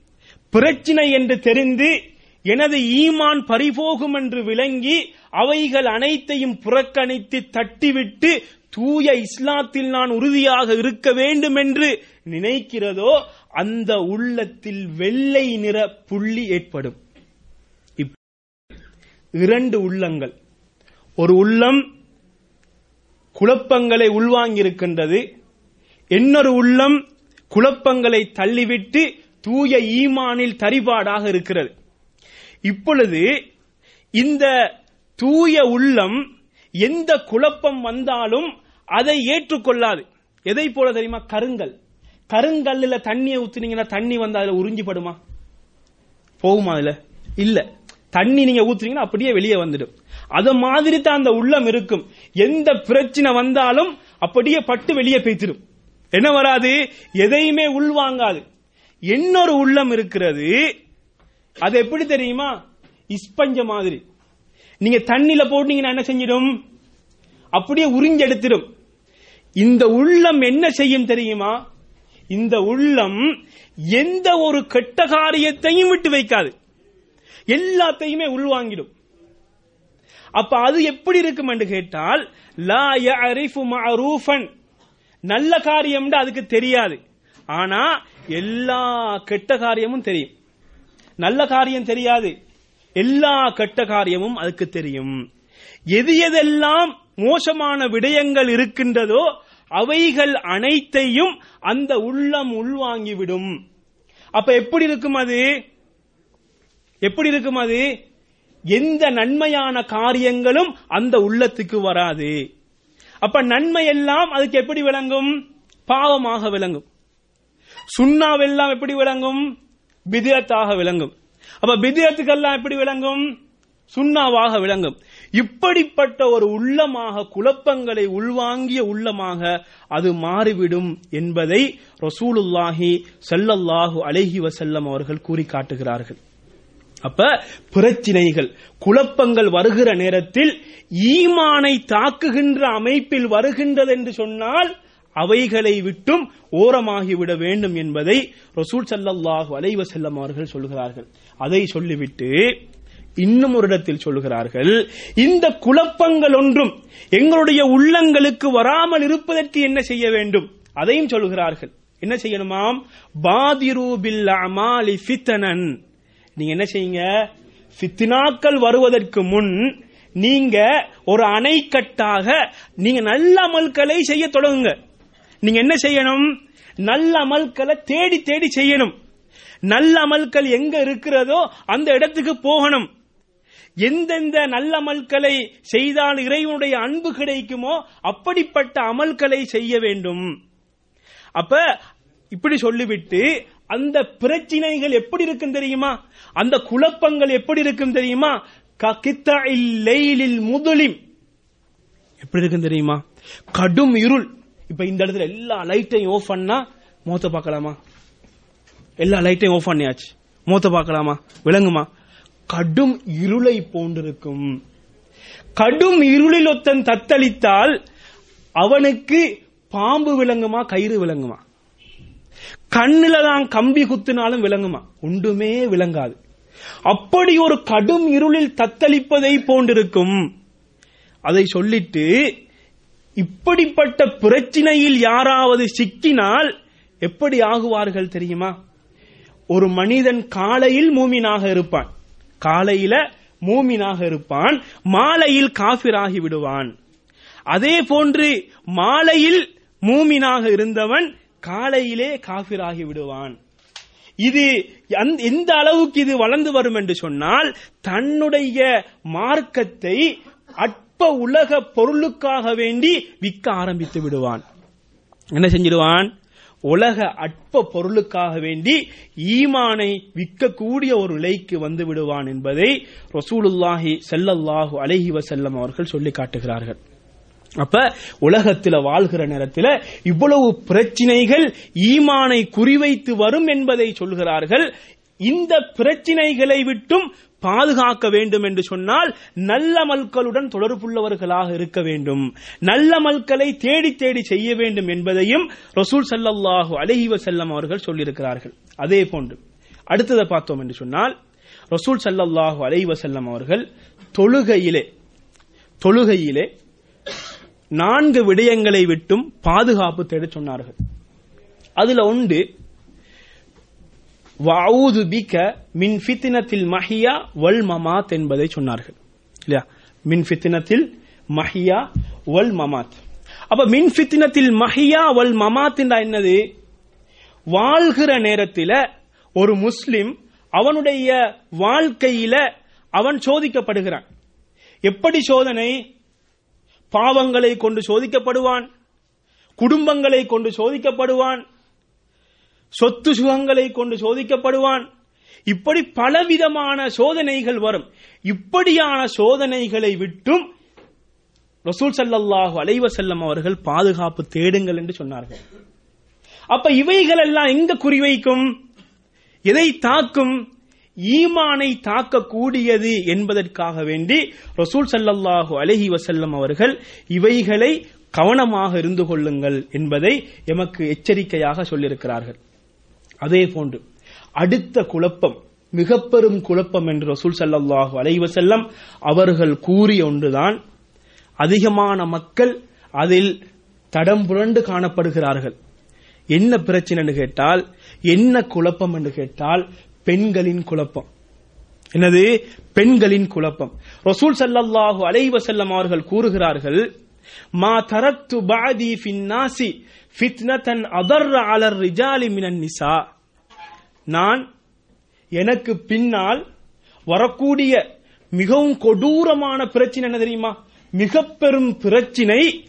பிரச்சினை என்று தெரிந்து எனது ஈமான் பறிபோகும் என்று விளங்கி அவைகள் அனைத்தையும் புறக்கணித்து தட்டிவிட்டு தூய இஸ்லாத்தில் நான் உறுதியாக இருக்க வேண்டும் என்று நினைக்கிறதோ அந்த உள்ளத்தில் வெள்ளை நிற புள்ளி ஏற்படும். இப்- இரண்டு உள்ளங்கள். ஒரு உள்ளம் குழப்பங்களை உள்வாங்கியிருக்கின்றது. இன்னொரு உள்ளம் குழப்பங்களை தள்ளிவிட்டு தூய ஈமானில் தரிபாடாக இருக்கிறது. இப்பொழுது இந்த தூய உள்ளம் எந்த குழப்பம் வந்தாலும் அதை ஏற்றுக்கொள்ளாது. எதை போல தெரியுமா? கருங்கல். கருங்கல்லுல தண்ணியை ஊத்துனீங்கன்னா தண்ணி வந்து அதுல உறிஞ்சிப்படுமா? போகுமா அதுல? இல்ல. தண்ணி நீங்க ஊத்துனீங்கன்னா அப்படியே வெளியே வந்துடும். அத மாதிரி தான் அந்த உள்ளம் இருக்கும். எந்த பிரச்சனை வந்தாலும் அப்படியே பட்டு வெளியே பேத்திடும் என்ன வராது? எதையுமே உள்வாங்காது. இன்னொரு உள்ளம் இருக்கிறது. அது எப்படி தெரியுமா? இஸ்பஞ்ச மாதிரி. நீங்க தண்ணில போட்டீங்கன்னா என்ன செஞ்சிடும்? அப்படியே உறிஞ்செடுத்திடும். இந்த உள்ளம் என்ன செய்யும் தெரியுமா? இந்த உள்ளம் எந்த ஒரு கெட்ட காரியத்தையும் விட்டு வைக்காது. எல்லாத்தையுமே உள்வாங்கிடும். அப்ப அது எப்படி இருக்கும் என்று கேட்டால் லா யஅரிஃபு மஅரூஃபன். நல்ல காரியம் அதுக்கு தெரியாது. ஆனா எல்லா கெட்ட காரியமும் தெரியும். நல்ல காரியம் தெரியாது. எல்லா கெட்ட காரியமும் அதுக்கு தெரியும். எது எதெல்லாம் மோசமான விடயங்கள் இருக்கின்றதோ அவைகள் அனைத்தையும் அந்த உள்ளம் உள்வாங்கிவிடும். அப்ப எப்படி இருக்கும் அது? எப்படி இருக்கும் அது? எந்த நன்மையான காரியங்களும் அந்த உள்ளத்துக்கு வராது. அப்ப நன்மை எல்லாம் அதுக்கு எப்படி விளங்கும்? பாவமாக விளங்கும். சுண்ணாவெல்லாம் எப்படி விளங்கும்? பிதியத்தாக விளங்கும். அப்ப பிதியத்துக்கெல்லாம் எப்படி விளங்கும்? சுண்ணாவாக விளங்கும். இப்படிப்பட்ட ஒரு உள்ளமாக குழப்பங்களை உள்வாங்கிய உள்ளமாக அது மாறிவிடும் என்பதை ரசூலுல்லாஹி செல்லல்லாஹு அலஹி வசல்லம் அவர்கள் கூறி காட்டுகிறார்கள். அப்ப பிரச்சினைகள் குழப்பங்கள் வருகிற நேரத்தில் ஈமானை தாக்குகின்ற அமைப்பில் வருகின்றது என்று சொன்னால் அவைகளை விட்டும் ஓரமாகிவிட வேண்டும் என்பதை ரசூல் ஸல்லல்லாஹு அலைவசல்லம் அவர்கள் சொல்கிறார்கள். அதை சொல்லிவிட்டு இன்னும் ஒரு இடத்தில் சொல்கிறார்கள் இந்த குழப்பங்கள் ஒன்றும் எங்களுடைய உள்ளங்களுக்கு வராமல் இருப்பதற்கு என்ன செய்ய வேண்டும்? அதையும் சொல்கிறார்கள் என்ன செய்யணுமாம்? பாதிரு பில் அமாலி ஃபித்தனன். நீங்க என்ன செய்யுங்க? ஃபித்னாக்கள் வருவதற்கு முன் நீங்க ஒரு அணைக்கட்டாக நீங்க நல்ல அமல்களை செய்ய தொடங்குங்க. நீங்க என்ன செய்யணும்? நல்ல அமல்களை தேடி தேடி செய்யணும். நல்ல அமல்கள் எங்க இருக்கிறதோ அந்த இடத்துக்கு போகணும். எந்தெந்த நல்ல அமல்களை செய்தால் இறைவனுடைய அன்பு கிடைக்குமோ அப்படிப்பட்ட அமல்களை செய்ய வேண்டும். அப்ப இப்படி சொல்லிவிட்டு அந்த பிரச்சனைகள் எப்படி இருக்கும் தெரியுமா? அந்த குழப்பங்கள் எப்படி இருக்கும் தெரியுமா? ககித்தஇல் முதலிம். எப்படி இருக்கும் தெரியுமா? கடும் இருள். இப்ப இந்த இடத்துல எல்லா லைட்டையும் ஆஃப் பண்ணா மோத்த பார்க்கலாமா? எல்லா லைட்டையும் ஆஃப் பண்ணியாச்சு. மோத்த பார்க்கலாமா? விளங்குமா? கடும் இருளை போன்றிருக்கும் கடும் இருளில் ஒத்தன் தத்தளித்தால் அவனுக்கு பாம்பு விளங்குமா கயிறு விளங்குமா? கண்ணுல தான் கம்பி குத்தினாலும் விளங்குமா? ஒன்றுமே விளங்காது. அப்படி ஒரு கடும் இருளில் தத்தளிப்பதை போன்றிருக்கும் அதை சொல்லிட்டு இப்படிப்பட்ட பிரச்சினையில் யாராவது சிக்கினால் எப்படி ஆகுவார்கள் தெரியுமா? ஒரு மனிதன் காலையில் மூமினாக இருப்பான். காலையில மூமினாக இருப்பான் மாலையில் காபிராகி விடுவான். அதே போன்று மாலையில் மூமினாக இருந்தவன் காலையிலே காபிராகி விடுவான். இது எந்த அளவுக்கு இது வளர்ந்து வரும் என்று சொன்னால் தன்னுடைய மார்க்கத்தை அற்ப உலக பொருளுக்காக வேண்டி விற்க ஆரம்பித்து விடுவான். என்ன செஞ்சிடுவான்? உலக அற்ப பொருளுக்காக வேண்டி ஈமானை விற்கக்கூடிய ஒரு நிலைக்கு வந்து விடுவான் என்பதை ரசூலுல்லாஹி செல்லல்லாஹு அலஹி வசல்லம் அவர்கள் சொல்லி காட்டுகிறார்கள். அப்ப உலகத்தில் வாழ்கிற நேரத்தில் இவ்வளவு பிரச்சினைகள் ஈமானை குறிவைத்து வரும் என்பதை சொல்கிறார்கள். இந்த பிரச்சினைகளை விட்டும் பாதுகாக்க வேண்டும் என்று சொன்னால் நல்ல மல்களுடன் தொடர்புள்ளவர்களாக இருக்க வேண்டும். நல்ல மல்களை தேடி தேடி செய்ய வேண்டும் என்பதையும் ரசூல் சல்லாஹூ அலைஹி செல்லம் அவர்கள் சொல்லியிருக்கிறார்கள். அதே போன்று அடுத்ததை பார்த்தோம் என்று சொன்னால் ரசூல் சல்லாஹூ அலஹி வசல்லம் அவர்கள் தொழுகையிலே தொழுகையிலே நான்கு விடயங்களை விட்டும் பாதுகாப்பு தேட சொன்னார்கள். அதுல ஒன்று வஅஊது பிக மின் ஃபித்தினத்தில் மஹியா வல் மமாத் என்பதை சொன்னார்கள். இல்லையா? மின் ஃபித்தினத்தில் மஹியா வல் மமாத் அப்ப மின் ஃபித்தினத்தில் மஹியா வல் மமாத் என்னது? வாழ்கிற நேரத்தில் ஒரு முஸ்லிம் அவனுடைய வாழ்க்கையில அவன் சோதிக்கப்படுகிறான். எப்படி சோதனை? பாவங்களை கொண்டு சோதிக்கப்படுவான் குடும்பங்களை கொண்டு சோதிக்கப்படுவான் சொத்து சுகங்களை கொண்டு சோதிக்கப்படுவான். இப்படி பலவிதமான சோதனைகள் வரும். இப்படியான சோதனைகளை விட்டும் ரசூல் ஸல்லல்லாஹு அலைவசல்லம் அவர்கள் பாதுகாப்பு தேடுங்கள் என்று சொன்னார்கள். அப்ப இவைகள் எல்லாம் எங்க குறிவைக்கும்? எதை தாக்கும்? ஈமானை தாக்கக்கூடியது என்பதற்காக வேண்டி ரசூல் ஸல்லல்லாஹு அலஹி வசல்லம் அவர்கள் இவைகளை கவனமாக இருந்து கொள்ளுங்கள் என்பதை எமக்கு எச்சரிக்கையாக சொல்லியிருக்கிறார்கள். அதே போன்று அடுத்த குழப்பம் மிக பெரும் குழப்பம் என்று ரசூல் சல்லாஹூ அலைவ செல்லம் அவர்கள் கூறிய ஒன்றுதான் அதிகமான மக்கள் அதில் தடம் புரண்டு காணப்படுகிறார்கள். என்ன பிரச்சனைன்னு கேட்டால் என்ன குழப்பம் என்று கேட்டால் பெண்களின் குழப்பம். என்னது? பெண்களின் குழப்பம். ரசூல் ஸல்லல்லாஹு அலைவ செல்லம் அவர்கள் கூறுகிறார்கள் மா தரத்து பாதி ஃபின்னாசி ஃபித்னதன் அதர் அலர் ரிஜாலி மினன் நிசா. நான் எனக்கு பின்னால் வரக்கூடிய மிகவும் கொடூரமான பிரச்சனை என்ன தெரியுமா? மிக பெரும் பிரச்சினை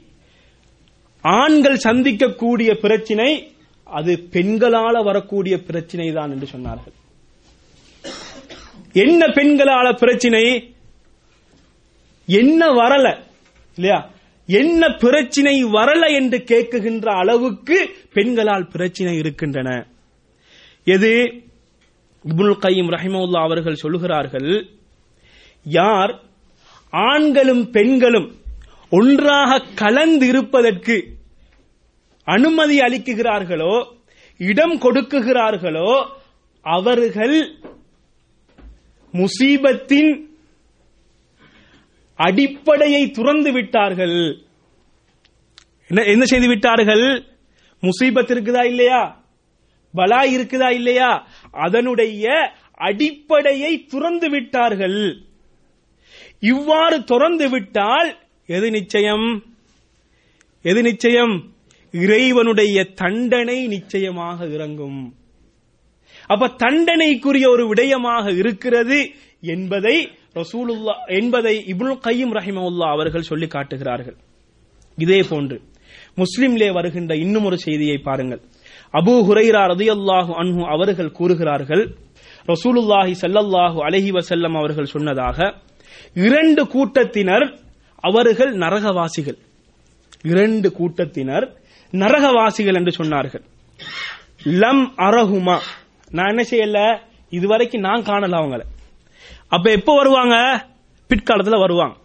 ஆண்கள் சந்திக்கக்கூடிய பிரச்சினை அது பெண்களால வரக்கூடிய பிரச்சினை தான் என்று சொன்னார்கள். என்ன பெண்களால பிரச்சினை? என்ன வரல? இல்லையா? என்ன பிரச்சினை வரல என்று கேட்குகின்ற அளவுக்கு பெண்களால் பிரச்சினை இருக்கின்றன. எது? இப்னுல் கையும் ரஹிமவுல்லா அவர்கள் சொல்லுகிறார்கள் யார் ஆண்களும் பெண்களும் ஒன்றாக கலந்து இருப்பதற்கு அனுமதி அளிக்குகிறார்களோ இடம் கொடுக்குகிறார்களோ அவர்கள் முசீபத்தின் அடிப்படையை துறந்து விட்டார்கள். என்ன என்ன செய்து விட்டார்கள்? முசீபத் இருக்குதா இல்லையா? பலா இருக்குதா இல்லையா? அதனுடைய அடிப்படையை துறந்து விட்டார்கள். இவ்வாறு துறந்து விட்டால் எது நிச்சயம்? எது நிச்சயம்? இறைவனுடைய தண்டனை நிச்சயமாக இறங்கும். அப்ப தண்டனைக்குரிய ஒரு விடயமாக இருக்கிறது என்பதை ரசூலுல்லா என்பதை இபுல் கையும் ரஹிமவுல்லா அவர்கள் சொல்லி காட்டுகிறார்கள். இதே போன்று முஸ்லிம்லே வருகின்ற இன்னும் ஒரு செய்தியை பாருங்கள். அபூ ஹுரைரா ரதியல்லாஹு அன்ஹு அவர்கள் கூறுகிறார்கள் ரசூலுல்லாஹி சல்லல்லாஹு அலஹி வசல்லம் அவர்கள் சொன்னதாக இரண்டு கூட்டத்தினர் அவர்கள் நரகவாசிகள். இரண்டு கூட்டத்தினர் நரகவாசிகள் என்று சொன்னார்கள். லம் அரஹுமா. நான் என்ன செய்யல? இதுவரைக்கும் நான் காணல அவங்கள. அப்ப எப்ப வருவாங்க? பிற்காலத்துல வருவாங்க.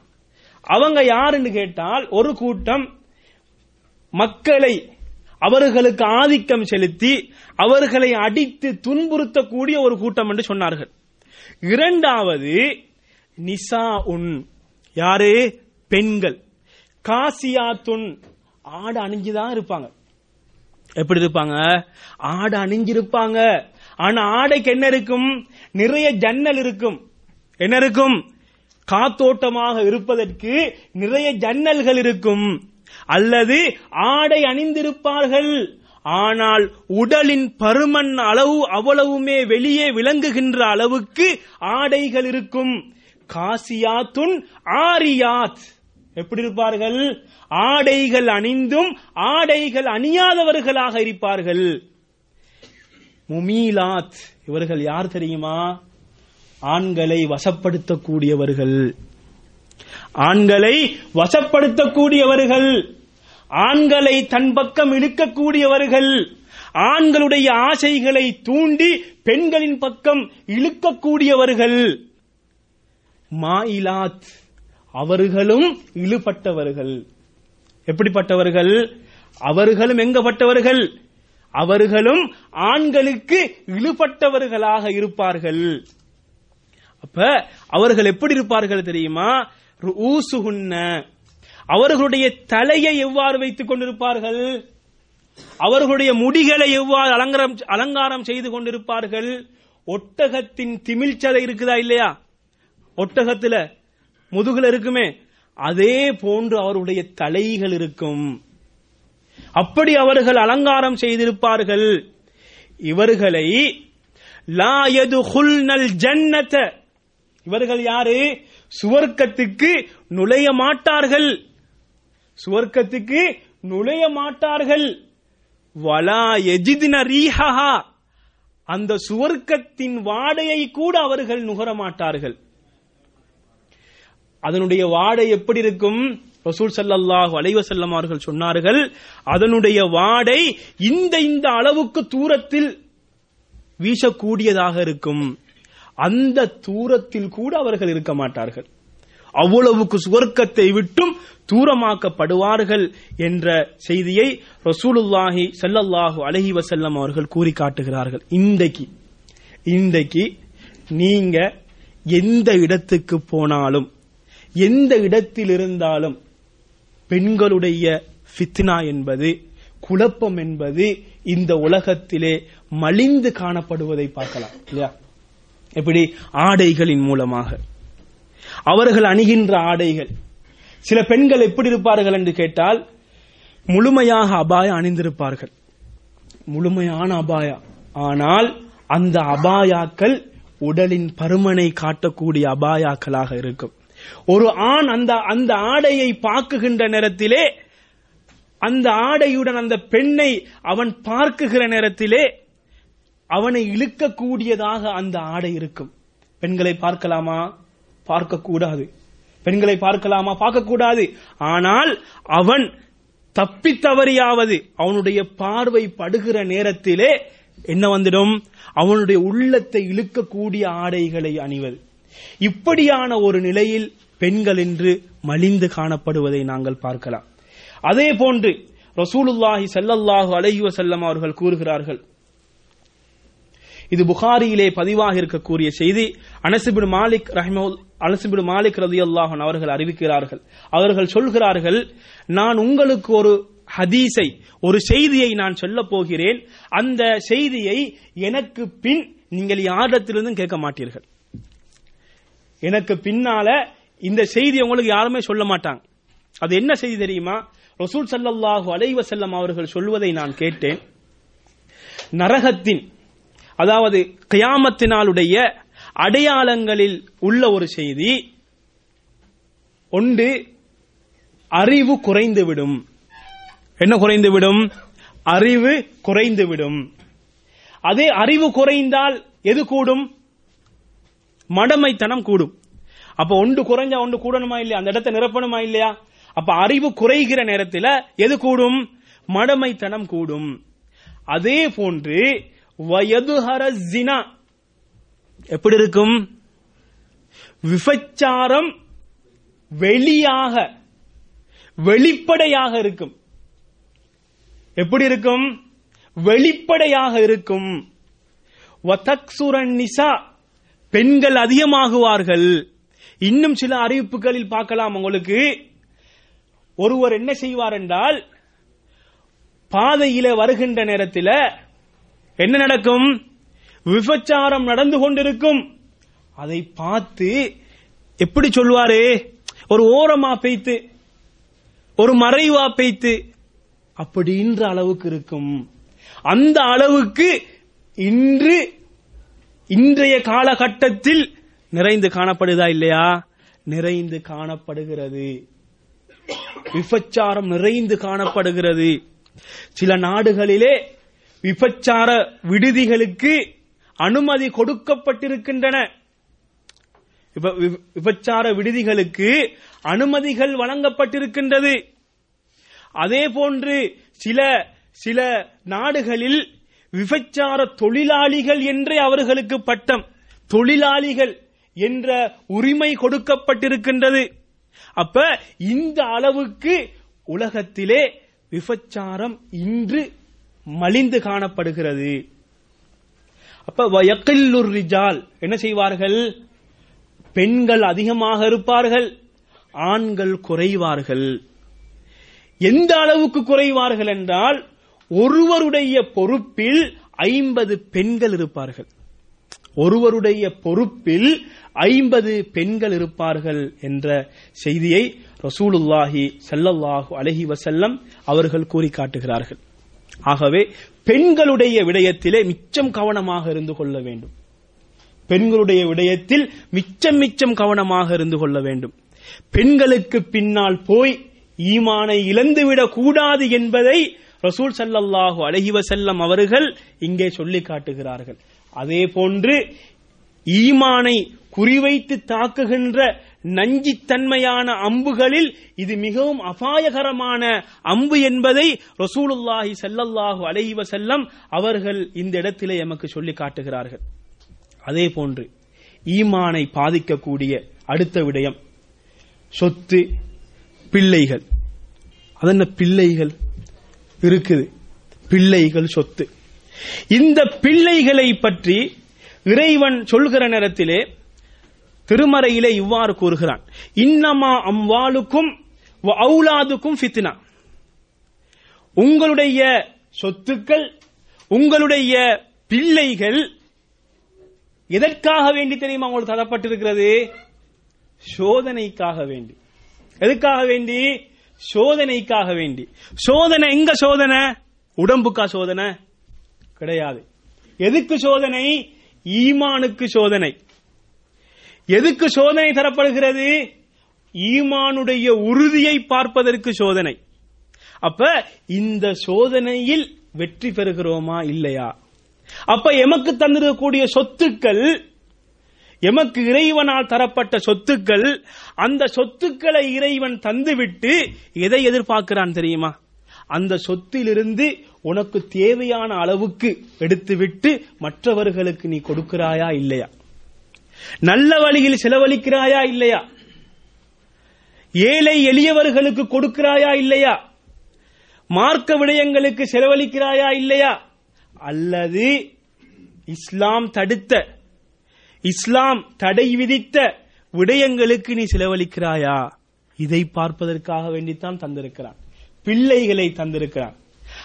அவங்க யாருன்னு கேட்டால் ஒரு கூட்டம் மக்களை அவர்களுக்கு ஆதிக்கம் செலுத்தி அவர்களை அடித்து துன்புறுத்தக்கூடிய ஒரு கூட்டம் என்று சொன்னார்கள். இரண்டாவது நிசா உன் யாரு? பெண்கள். காசியாத்துன். ஆடு அணிஞ்சுதான் இருப்பாங்க. எப்படி இருப்பாங்க? ஆடு அணிஞ்சிருப்பாங்க. ஆனா ஆடைக்கு என்ன இருக்கும்? நிறைய ஜன்னல் இருக்கும். என்ன இருக்கும்? காத்தோட்டமாக இருப்பதற்கு நிறைய ஜன்னல்கள் இருக்கும். அல்லது ஆடை அணிந்திருப்பார்கள். ஆனால் உடலின் பருமன் அளவு அவ்வளவுமே வெளியே விளங்குகின்ற அளவுக்கு ஆடைகள் இருக்கும். காசியாத்துன் ஆரியாத். எப்படி இருப்பார்கள்? ஆடைகள் அணிந்தும் ஆடைகள் அணியாதவர்களாக இருப்பார்கள். முமீலாத். இவர்கள் யார் தெரியுமா? ஆண்களை வசப்படுத்தக்கூடியவர்கள். ஆண்களை வசப்படுத்தக்கூடியவர்கள். ஆண்களை தன் பக்கம் இழுக்கக்கூடியவர்கள். ஆண்களுடைய ஆசைகளை தூண்டி பெண்களின் பக்கம் இழுக்கக்கூடியவர்கள். மாயிலாத் அவர்களும் இழுபட்டவர்கள். எப்படிப்பட்டவர்கள்? அவர்களும் எங்கப்பட்டவர்கள்? அவர்களும் ஆண்களுக்கு இழுபட்டவர்களாக இருப்பார்கள். அப்ப அவர்கள் எப்படி இருப்பார்கள் தெரியுமா? அவர்களுடைய தலையை எவ்வாறு வைத்துக் கொண்டிருப்பார்கள்? அவர்களுடைய முடிகளை எவ்வாறு அலங்காரம் அலங்காரம் செய்து கொண்டிருப்பார்கள்? ஒட்டகத்தின் திமிழ்ச்சதை இருக்குதா இல்லையா? ஒட்டகத்துல முதுகுல இருக்குமே. அதே போன்று அவருடைய தலைகள் இருக்கும். அப்படி அவர்கள் அலங்காரம் செய்திருப்பார்கள். இவர்களை லா யதுகுல்னல் ஜன்னத. இவர்கள் யாரு? சுவர்க்கத்துக்கு நுழைய மாட்டார்கள். சுவர்க்கத்துக்கு நுழைய மாட்டார்கள். வலா எஜிதின ரீஹா அந்த சுவர்க்கத்தின் வாடையை கூட அவர்கள் நுகர மாட்டார்கள். அதனுடைய வாடை எப்படி இருக்கும்? ரசூல் சல்லல்லாஹு அலைவசல்லம் அவர்கள் சொன்னார்கள் அதனுடைய வாடை இந்த இந்த அளவுக்கு தூரத்தில் வீசக்கூடியதாக இருக்கும். அந்த தூரத்தில் கூட அவர்கள் இருக்க மாட்டார்கள். அவ்வளவுக்கு சுவர்க்கத்தை விட்டும் தூரமாக்கப்படுவார்கள் என்ற செய்தியை ரசூலுல்லாஹி செல்லல்லாஹு அலஹி வசல்லம் அவர்கள் கூறி காட்டுகிறார்கள். இன்றைக்கு இன்றைக்கு நீங்க எந்த இடத்துக்கு போனாலும் எந்த இடத்தில் இருந்தாலும் பெண்களுடைய ஃபித்னா என்பது குழப்பம் என்பது இந்த உலகத்திலே மலிந்து காணப்படுவதை பார்க்கலாம். இல்லையா? எப்படி? ஆடைகளின் மூலமாக. அவர்கள் அணிகின்ற ஆடைகள். சில பெண்கள் எப்படி இருப்பார்கள் என்று கேட்டால் முழுமையாக அபாயம் அணிந்திருப்பார்கள். முழுமையான அபாயா. ஆனால் அந்த அபாயாக்கள் உடலின் பருமனை காட்டக்கூடிய அபாயாக்களாக இருக்கும். ஒரு ஆண் அந்த அந்த ஆடையை பார்க்குகின்ற நேரத்திலே அந்த ஆடையுடன் அந்த பெண்ணை அவன் பார்க்குகிற நேரத்திலே அவனை இழுக்கக்கூடியதாக அந்த ஆடை இருக்கும். பெண்களை பார்க்கலாமா? பார்க்கக்கூடாது. பெண்களை பார்க்கலாமா? பார்க்கக்கூடாது. ஆனால் அவன் தப்பி தவறியாவது அவனுடைய பார்வை படுகிற நேரத்திலே என்ன வந்துடும்? அவனுடைய உள்ளத்தை இழுக்கக்கூடிய ஆடைகளை அணிவது. இப்படியான ஒரு நிலையில் பெண்கள் என்று மலிந்து காணப்படுவதை நாங்கள் பார்க்கலாம். அதே போன்று ரசூலுல்லாஹி செல்லல்லாஹு அலஹி வசல்லம் அவர்கள் கூறுகிறார்கள் இது புகாரியிலே பதிவாக இருக்கக்கூடிய செய்தி. அனசிபின் மாலிக் ரஹ்மவுல் அனசிபின் மாலிக் ரதி அல்லாஹன் அவர்கள் அறிவிக்கிறார்கள். அவர்கள் சொல்கிறார்கள் நான் உங்களுக்கு ஒரு ஹதீஸை ஒரு செய்தியை நான் சொல்ல போகிறேன். அந்த செய்தியை எனக்கு பின் நீங்கள் யாரிடத்திலிருந்தும் கேட்க மாட்டீர்கள். எனக்கு பின்னால இந்த செய்தி உங்களுக்கு யாருமே சொல்ல மாட்டாங்க. அது என்ன செய்தி தெரியுமா? ரசூல் சல்லாஹூ அலைவசல்லம் அவர்கள் சொல்வதை நான் கேட்டேன். நரகத்தின் அதாவது கியாமத்தினாலுடைய அடையாளங்களில் உள்ள ஒரு செய்தி ஒன்று அறிவு குறைந்துவிடும். என்ன குறைந்துவிடும்? அறிவு குறைந்துவிடும். அதே அறிவு குறைந்தால் எது கூடும்? மடமைத்தனம் கூடும். அப்ப ஒன்று குறைஞ்சா ஒன்று கூடணுமா இல்லையா? அந்த இடத்தை நிரப்பணுமா இல்லையா? அப்ப அறிவு குறைகிற நேரத்தில் எது கூடும்? மடமைத்தனம் கூடும். அதே போன்று வயதுஹர ஜினா. எப்படி இருக்கும்? விபச்சாரம் வெளியாக வெளிப்படையாக இருக்கும். எப்படி இருக்கும்? வெளிப்படையாக இருக்கும். நிசா பெண்கள் அதிகமாகுவார்கள். இன்னும் சில அறிவிப்புகளில் பார்க்கலாம் உங்களுக்கு. ஒருவர் என்ன செய்வார் என்றால் பாதையில வருகின்ற நேரத்தில் என்ன நடக்கும்? விபச்சாரம் நடந்து கொண்டிருக்கும். அதை பார்த்து எப்படி சொல்வாரு? ஒரு ஓரமா பெய்த்து ஒரு மறைவா பெய்த்து அப்படின்ற அளவுக்கு இருக்கும். அந்த அளவுக்கு இன்று இன்றைய காலகட்டத்தில் நிறைந்து காணப்படுதா இல்லையா? நிறைந்து காணப்படுகிறது. விபச்சாரம் நிறைந்து காணப்படுகிறது. சில நாடுகளிலே விபச்சார விடுதிகளுக்கு அனுமதி கொடுக்கப்பட்டிருக்கின்றன. விபச்சார விடுதிகளுக்கு அனுமதிகள் வழங்கப்பட்டிருக்கின்றது. அதே போன்று சில சில நாடுகளில் விபச்சார தொழிலாளிகள் என்றே அவர்களுக்கு பட்டம் தொழிலாளிகள் என்ற உரிமை கொடுக்கப்பட்டிருக்கின்றது. அப்ப இந்த அளவுக்கு உலகத்திலே விபச்சாரம் இன்று மலிந்து காணப்படுகிறது. அப்ப வயக்கில்லுர் ரிஜால் என்ன செய்வார்கள்? பெண்கள் அதிகமாக இருப்பார்கள் ஆண்கள் குறைவார்கள். எந்த அளவுக்கு குறைவார்கள் என்றால் ஒருவருடைய பொறுப்பில் ஐம்பது பெண்கள் இருப்பார்கள். ஒருவருடைய பொறுப்பில் ஐம்பது பெண்கள் இருப்பார்கள் என்ற செய்தியை ரசூலுல்லாஹி ஸல்லல்லாஹு அலைஹி வசல்லம் அவர்கள் கூறி காட்டுகிறார்கள் ஆகவே பெண்களுடைய விடயத்திலே மிச்சம் கவனமாக இருந்து கொள்ள வேண்டும். பெண்களுடைய விடயத்தில் மிச்சம் மிச்சம் கவனமாக இருந்து கொள்ள வேண்டும். பெண்களுக்கு பின்னால் போய் ஈமானை இழந்துவிடக் கூடாது என்பதை ரசூல் ஸல்லல்லாஹு அழகிவ செல்லம் அவர்கள் இங்கே சொல்லி காட்டுகிறார்கள். அதே போன்று ஈமானை குறிவைத்து தாக்குகின்ற நஞ்சித்தன்மையான அம்புகளில் இது மிகவும் அபாயகரமான அம்பு என்பதை ரசூலுல்லாஹி செல்லல்லாஹு அலைவ செல்லம் அவர்கள் இந்த இடத்திலே எமக்கு சொல்லி காட்டுகிறார்கள். அதே போன்று ஈமானை பாதிக்கக்கூடிய அடுத்த விடயம் சொத்து பிள்ளைகள். அதென்ன பிள்ளைகள் இருக்குது? பிள்ளைகள் சொத்து. இந்த பிள்ளைகளை பற்றி இறைவன் சொல்கிற நேரத்திலே திருமறையிலே இவ்வாறு கூறுகிறான். இன்னமா அம்வாளுக்கும் அவுலாதுக்கும் ஃபித்னா. உங்களுடைய சொத்துக்கள் உங்களுடைய பிள்ளைகள் எதற்காக வேண்டி தெரியுமா உங்களுக்கு தரப்பட்டிருக்கிறது? சோதனைக்காக வேண்டி. எதுக்காக வேண்டி? சோதனைக்காக வேண்டி. சோதனை எங்க சோதனை? உடம்புக்கா சோதனை? கிடையாது. எதுக்கு சோதனை? ஈமானுக்கு சோதனை. எதுக்கு சோதனை தரப்படுகிறது? ஈமானுடைய உறுதியை பார்ப்பதற்கு சோதனை. அப்ப இந்த சோதனையில் வெற்றி பெறுகிறோமா இல்லையா? அப்ப எமக்கு தந்திருக்கக்கூடிய சொத்துக்கள் எமக்கு இறைவனால் தரப்பட்ட சொத்துக்கள் அந்த சொத்துக்களை இறைவன் தந்துவிட்டு எதை எதிர்பார்க்கிறான் தெரியுமா? அந்த சொத்திலிருந்து உனக்கு தேவையான அளவுக்கு எடுத்துவிட்டு மற்றவர்களுக்கு நீ கொடுக்கிறாயா இல்லையா? நல்ல வழியில் செலவழிக்கிறாயா இல்லையா? ஏழை எளியவர்களுக்கு கொடுக்கிறாயா இல்லையா? மார்க்க விடயங்களுக்கு செலவழிக்கிறாயா இல்லையா? அல்லது இஸ்லாம் தடுத்த இஸ்லாம் தடை விதித்த விடயங்களுக்கு நீ செலவழிக்கிறாயா? இதை பார்ப்பதற்காக வேண்டித்தான் தந்திருக்கிறான். பிள்ளைகளை தந்திருக்கிறான்.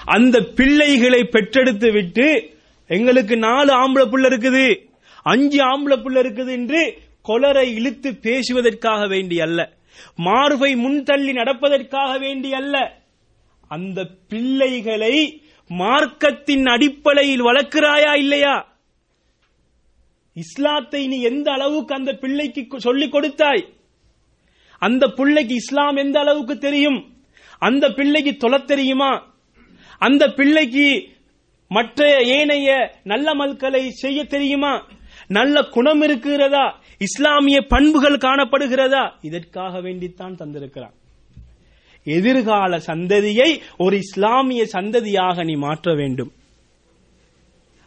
அந்த பிள்ளைகளை பெற்றெடுத்து விட்டு எங்களுக்கு நாலு ஆம்பளை புள்ள இருக்குது. அஞ்சு ஆம்பளை புள்ள இருக்குது என்று கொலரை இழுத்து பேசுவதற்காக வேண்டி அல்ல. மார்பை முன்தள்ளி நடப்பதற்காக வேண்டி அல்ல. அந்த பிள்ளைகளை மார்க்கத்தின் அடிப்படையில் வளர்க்கிறாயா இல்லையா? இஸ்லாத்தை நீ எந்த அளவுக்கு அந்த பிள்ளைக்கு சொல்லிக் கொடுத்தாய்? அந்த பிள்ளைக்கு இஸ்லாம் எந்த அளவுக்கு தெரியும்? அந்த பிள்ளைக்கு தொலை தெரியுமா? அந்த பிள்ளைக்கு மற்ற ஏனைய நல்ல மல்களை செய்ய தெரியுமா? நல்ல குணம் இருக்கிறதா? இஸ்லாமிய பண்புகள் காணப்படுகிறதா? இதற்காக வேண்டித்தான் தந்திருக்கிறான். எதிர்கால சந்ததியை ஒரு இஸ்லாமிய சந்ததியாக நீ மாற்ற வேண்டும்.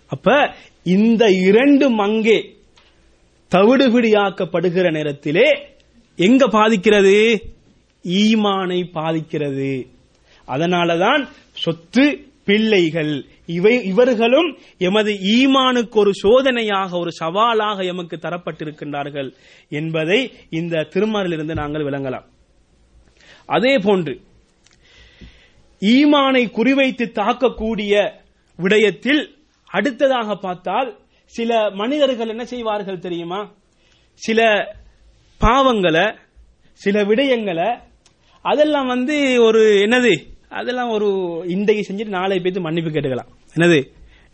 அப்ப இந்த இரண்டும் அங்கே தவிடுபிடியாக்கப்படுகிற நேரத்திலே எங்க பாதிக்கிறது? ஈமானை பாதிக்கிறது. அதனாலதான் சொத்து பிள்ளைகள் இவை இவர்களும் எமது ஈமானுக்கு ஒரு சோதனையாக ஒரு சவாலாக எமக்கு தரப்பட்டிருக்கின்றார்கள் என்பதை இந்த திருமறிலிருந்து நாங்கள் விளங்கலாம். அதே போன்று ஈமானை குறிவைத்து தாக்கக்கூடிய விடயத்தில் அடுத்ததாக பார்த்தால் சில மனிதர்கள் என்ன செய்வார்கள் தெரியுமா? சில பாவங்களை சில விடயங்களை அதெல்லாம் வந்து ஒரு என்னது அதெல்லாம் ஒரு இன்றைக்கு செஞ்சுட்டு நாளைக்கு போய்த்து மன்னிப்பு கேட்டுக்கலாம். என்னது?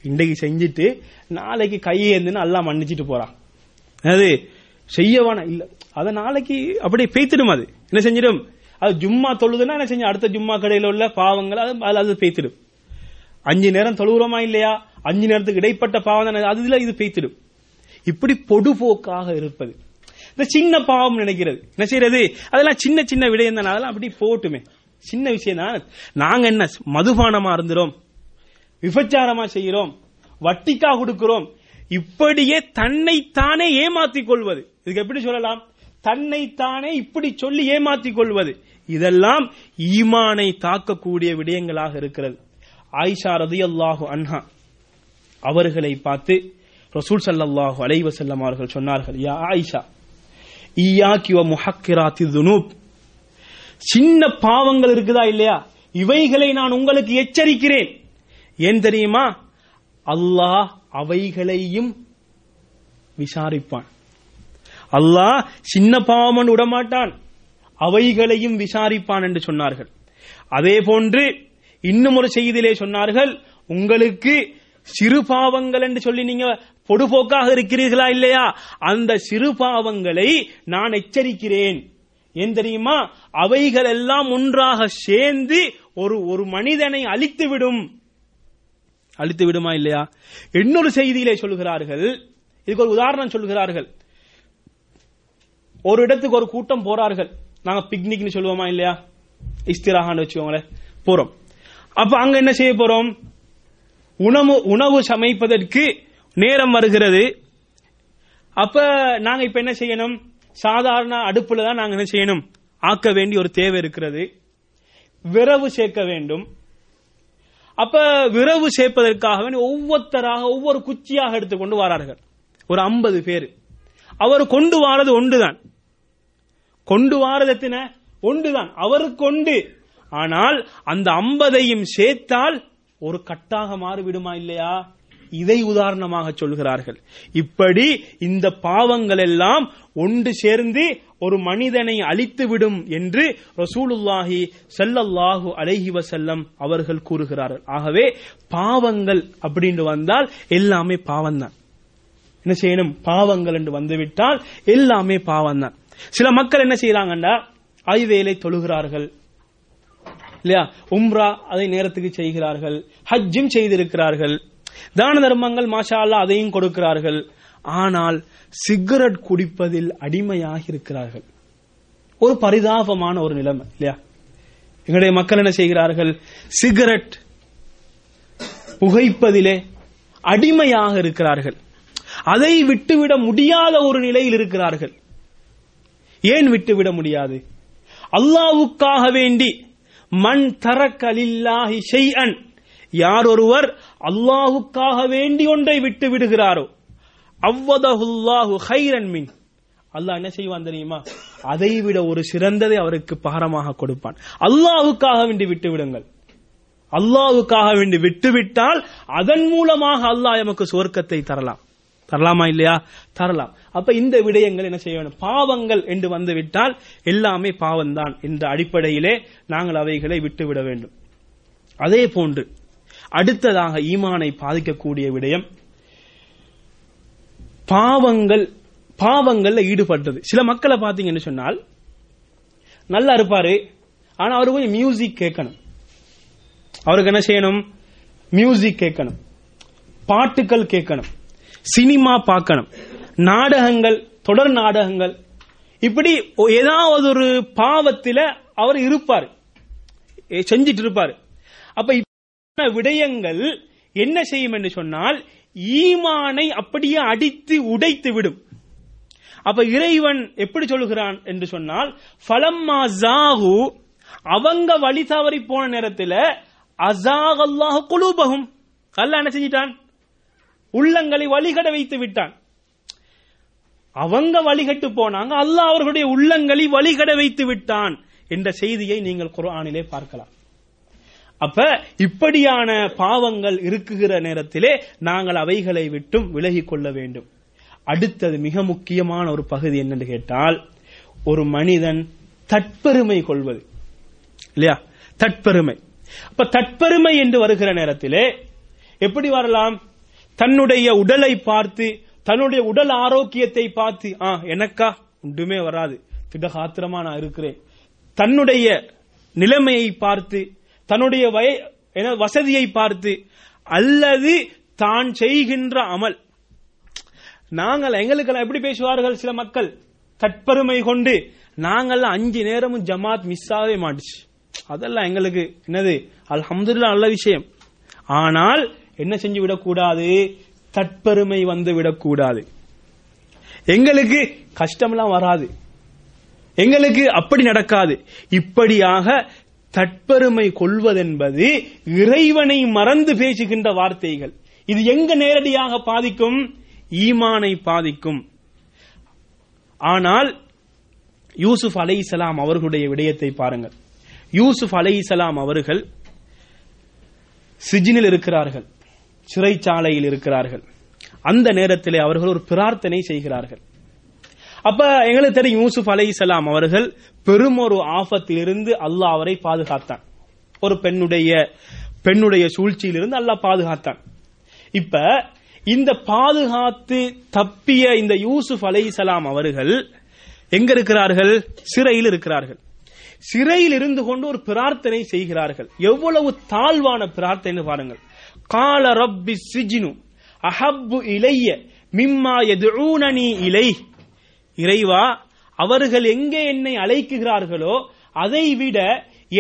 இன்றைக்கு செஞ்சுட்டு நாளைக்கு கையேந்துன்னு எல்லாம் மன்னிச்சிட்டு போறான் என்னது? செய்யவான? இல்ல. அத நாளைக்கு அப்படியே பேய்த்திடும் அது. என்ன செஞ்சிடும்? அது ஜும்மா தொழுதுன்னா என்ன செஞ்சு? அடுத்த ஜும்மா கடையில் உள்ள பாவங்கள் அது அது- அது பேய்த்திடும் அஞ்சு நேரம் தொழுகிறோமா இல்லையா? அஞ்சு நேரத்துக்கு இடைப்பட்ட பாவம் தானே? அதுல இது பேய்த்திடும் இப்படி பொடுபோக்காக இருப்பது. இந்த சின்ன பாவம் நினைக்கிறது. என்ன செய்யறது? அதெல்லாம் சின்ன சின்ன விடயம் தானே அதெல்லாம் அப்படி போட்டுமே. சின்ன விஷயம் தான். நாங்க என்ன மதுபானமா இருந்துரும் விபச்சாரமா செய்கிறோம் வட்டிக்கா கொடுக்கிறோம் இப்படியே தன்னைத்தானே ஏமாத்தி கொள்வது. இதுக்கு எப்படி சொல்லலாம்? தன்னைத்தானே இப்படி சொல்லி ஏமாத்தி கொள்வது. இதெல்லாம் ஈமானை தாக்கக்கூடிய விடயங்களாக இருக்கிறது. ஆயிஷா ரதி அல்லாஹு அன்ஹா அவர்களை பார்த்து ரசூல் சல்லாஹு அலைவசல்லம் அவர்கள் சொன்னார்கள் யா ஆயிஷா ஈயா கிவ முஹக்கிராத்தி துனூப். சின்ன பாவங்கள் இருக்குதா இல்லையா? இவைகளை நான் உங்களுக்கு எச்சரிக்கிறேன். ஏன் தெரியுமா? அல்லாஹ் அவைகளையும் விசாரிப்பான். அல்லாஹ் சின்ன பாவமன் விடமாட்டான். அவைகளையும் விசாரிப்பான் என்று சொன்னார்கள். அதே போன்று இன்னும் ஒரு செய்தியிலே சொன்னார்கள் உங்களுக்கு சிறு பாவங்கள் என்று சொல்லி நீங்க பொடுபோக்காக இருக்கிறீர்களா இல்லையா? அந்த சிறு பாவங்களை நான் எச்சரிக்கிறேன். ஏன் தெரியுமா? அவைகள் எல்லாம் ஒன்றாக சேர்ந்து ஒரு ஒரு மனிதனை அழித்து விடும் அழித்து விடுமா இல்லையா? இன்னொரு செய்தியிலே சொல்கிறார்கள். இதுக்கு ஒரு உதாரணம் சொல்கிறார்கள். ஒரு இடத்துக்கு ஒரு கூட்டம் போறார்கள். நாங்க பிக்னிக்னு சொல்லுவோமா இல்லையா? இஸ்திராகான்னு வச்சுக்கோங்களேன். போறோம். அப்ப அங்க என்ன செய்ய போறோம்? உணவு உணவு சமைப்பதற்கு நேரம் வருகிறது. அப்ப நாங்க இப்ப என்ன செய்யணும்? சாதாரண அடுப்புல தான் நாங்க என்ன செய்யணும்? ஆக்க வேண்டிய ஒரு தேவை இருக்கிறது. விரவு சேர்க்க வேண்டும். அப்ப விரவு சேர்ப்பதற்காக வேண்டி ஒவ்வொருத்தராக ஒவ்வொரு குச்சியாக எடுத்துக்கொண்டு வரார்கள். ஒரு ஐம்பது பேர். அவர் கொண்டு வாரது ஒன்றுதான். கொண்டு வாரது எத்தனை? ஒன்றுதான். அவருக்கு ஒன்று ஆனால் அந்த ஐம்பதையும் சேர்த்தால் ஒரு கட்டாக மாறிவிடுமா இல்லையா? இதை உதாரணமாக சொல்கிறார்கள். இப்படி இந்த பாவங்கள் எல்லாம் ஒன்று சேர்ந்து ஒரு மனிதனை அழித்துவிடும் என்று ரசூலுல்லாஹி செல்லல்லாஹு அலைஹி செல்லம் அவர்கள் கூறுகிறார்கள். ஆகவே பாவங்கள் அப்படின்னு வந்தால் எல்லாமே பாவம்தான். என்ன செய்யணும்? பாவங்கள் என்று வந்துவிட்டால் எல்லாமே பாவம்தான். சில மக்கள் என்ன செய்யறாங்கண்டா ஐவேலை தொழுகிறார்கள். இல்லையா? உம்ரா அதை நேரத்துக்கு செய்கிறார்கள். ஹஜ்ஜும் செய்திருக்கிறார்கள். தான தர்மங்கள் மாஷா அல்லாஹ் அதையும் கொடுக்கிறார்கள். ஆனால் சிகரெட் குடிப்பதில் அடிமையாக இருக்கிறார்கள். ஒரு பரிதாபமான ஒரு நிலைமை இல்லையா? எங்களுடைய மக்கள் என்ன செய்கிறார்கள்? சிகரெட் புகைப்பதிலே அடிமையாக இருக்கிறார்கள். அதை விட்டுவிட முடியாத ஒரு நிலையில் இருக்கிறார்கள். ஏன் விட்டுவிட முடியாது? அல்லாவுக்காக வேண்டி மண் தரக்கலில்லாஹி ஷைஅன் யார் ஒருவர் அல்லாஹுக்காக வேண்டி ஒன்றை விட்டு விடுகிறாரோ அவ்வதஹுல்லாஹு ஹைரன் மின். அல்லாஹ் என்ன செய்வான் தெரியுமா? அதை விட ஒரு சிறந்ததை அவருக்கு பாரமாக கொடுப்பான். அல்லாஹுக்காக வேண்டி விட்டு விடுங்கள். அல்லாஹுக்காக வேண்டி விட்டுவிட்டால் அதன் மூலமாக அல்லாஹ் எமக்கு சுவர்க்கத்தை தரலாம். தரலாமா இல்லையா? தரலாம். அப்ப இந்த விடயங்கள் என்ன செய்ய வேண்டும்? பாவங்கள் என்று வந்து விட்டால் எல்லாமே பாவம்தான் என்ற அடிப்படையிலே நாங்கள் அவைகளை விட்டுவிட வேண்டும். அதே போன்று அடுத்ததாக ஈமானை பாதிக்கக்கூடிய விடயம் பாவங்கள் பாவங்கள்ல ஈடுபட்டது. சில மக்களை பாத்தீங்கன்னு சொன்னால் நல்லா இருப்பாரு ஆனா அவரு கொஞ்சம் மியூசிக் கேட்கணும். அவருக்கு என்ன செய்யணும்? மியூசிக் கேட்கணும். பாட்டுகள் கேட்கணும். சினிமா பார்க்கணும். நாடகங்கள் தொடர் நாடகங்கள். இப்படி ஏதாவது ஒரு பாவத்தில் அவர் இருப்பார். செஞ்சிட்டு இருப்பார். அப்ப விடயங்கள் என்ன செய்யும் என்று சொன்னால் ஈமானை அப்படியே அடித்து உடைத்து விடும். அப்ப இறைவன் எப்படி சொல்கிறான் என்று சொன்னால் ஃபலம்மா ஜாகு அவங்க வழி தவறி போன நேரத்தில் அசாக் அல்லாஹ் குலூபகும் கல்ல என்ன செஞ்சிட்டான்? உள்ளங்களை வழிகட வைத்து விட்டான். அவங்க வழிகட்டு போனாங்க அல்லாஹ் அவர்களுடைய உள்ளங்களை வழிகட வைத்து விட்டான் என்ற செய்தியை நீங்கள் குரானிலே பார்க்கலாம். அப்ப இப்படியான பாவங்கள் இருக்குகிற நேரத்திலே நாங்கள் அவைகளை விட்டும் விலகி கொள்ள வேண்டும். அடுத்தது மிக முக்கியமான ஒரு பகுதி என்னன்னு கேட்டால் ஒரு மனிதன் தற்பெருமை கொள்வது. இல்லையா? தற்பெருமை. அப்ப தற்பெருமை என்று வருகிற நேரத்திலே எப்படி வரலாம்? தன்னுடைய உடலை பார்த்து தன்னுடைய உடல் ஆரோக்கியத்தை பார்த்து ஆ எனக்கா? ஒன்றுமே வராது. திடகாத்திரமா நான் இருக்கிறேன். தன்னுடைய நிலைமையை பார்த்து தன்னுடைய வய வசதியை பார்த்து அல்லது தான் செய்கின்ற அமல். நாங்கள் எங்களுக்கெல்லாம் எப்படி பேசுவார்கள் சில மக்கள்? தற்பெருமை கொண்டு நாங்கள் அஞ்சு நேரமும் ஜமாத் மிஸ் ஆகவே மாட்டுச்சு. அதெல்லாம் எங்களுக்கு என்னது? அல்ஹம்துலில்லாஹ் நல்ல விஷயம். ஆனால் என்ன செஞ்சு விடக்கூடாது? தற்பெருமை வந்து விடக்கூடாது. எங்களுக்கு கஷ்டம்லாம் வராது. எங்களுக்கு அப்படி நடக்காது. இப்படியாக தட்பெருமை கொள்வதென்பது இறைவனை மறந்து பேசுகின்ற வார்த்தைகள். இது எங்க நேரடியாக பாதிக்கும்? ஈமானை பாதிக்கும். ஆனால் யூசுப் அலைஹிஸ்ஸலாம் அவர்களுடைய விடயத்தை பாருங்கள். யூசுப் அலைஹிஸ்ஸலாம் அவர்கள் சிஜினில் இருக்கிறார்கள். சிறைச்சாலையில் இருக்கிறார்கள். அந்த நேரத்திலே அவர்கள் ஒரு பிரார்த்தனை செய்கிறார்கள். அப்ப எங்களுக்கு தெரியும் யூசுப் அலைஹிஸ்ஸலாம் அவர்கள் பெரும் ஒரு ஆபத்திலிருந்து அல்லாஹ் அவரை பாதுகாத்தான். ஒரு பெண்ணுடைய பெண்ணுடைய சூழ்ச்சியிலிருந்து அல்லாஹ் பாதுகாத்தான். இப்ப இந்த பாதுகாத்து தப்பிய இந்த யூசுப் அலைஹிஸ்ஸலாம் அவர்கள் எங்க இருக்கிறார்கள்? சிறையில் இருக்கிறார்கள். சிறையில் இருந்து கொண்டு ஒரு பிரார்த்தனை செய்கிறார்கள். எவ்வளவு தாழ்வான பிரார்த்தனை பாருங்கள். கால ரப்பி சிஜினு அஹப்பு இலைய மிம்மா எதுனி இலை இறைவா அவர்கள் எங்கே என்னை அழைக்குகிறார்களோ அதை விட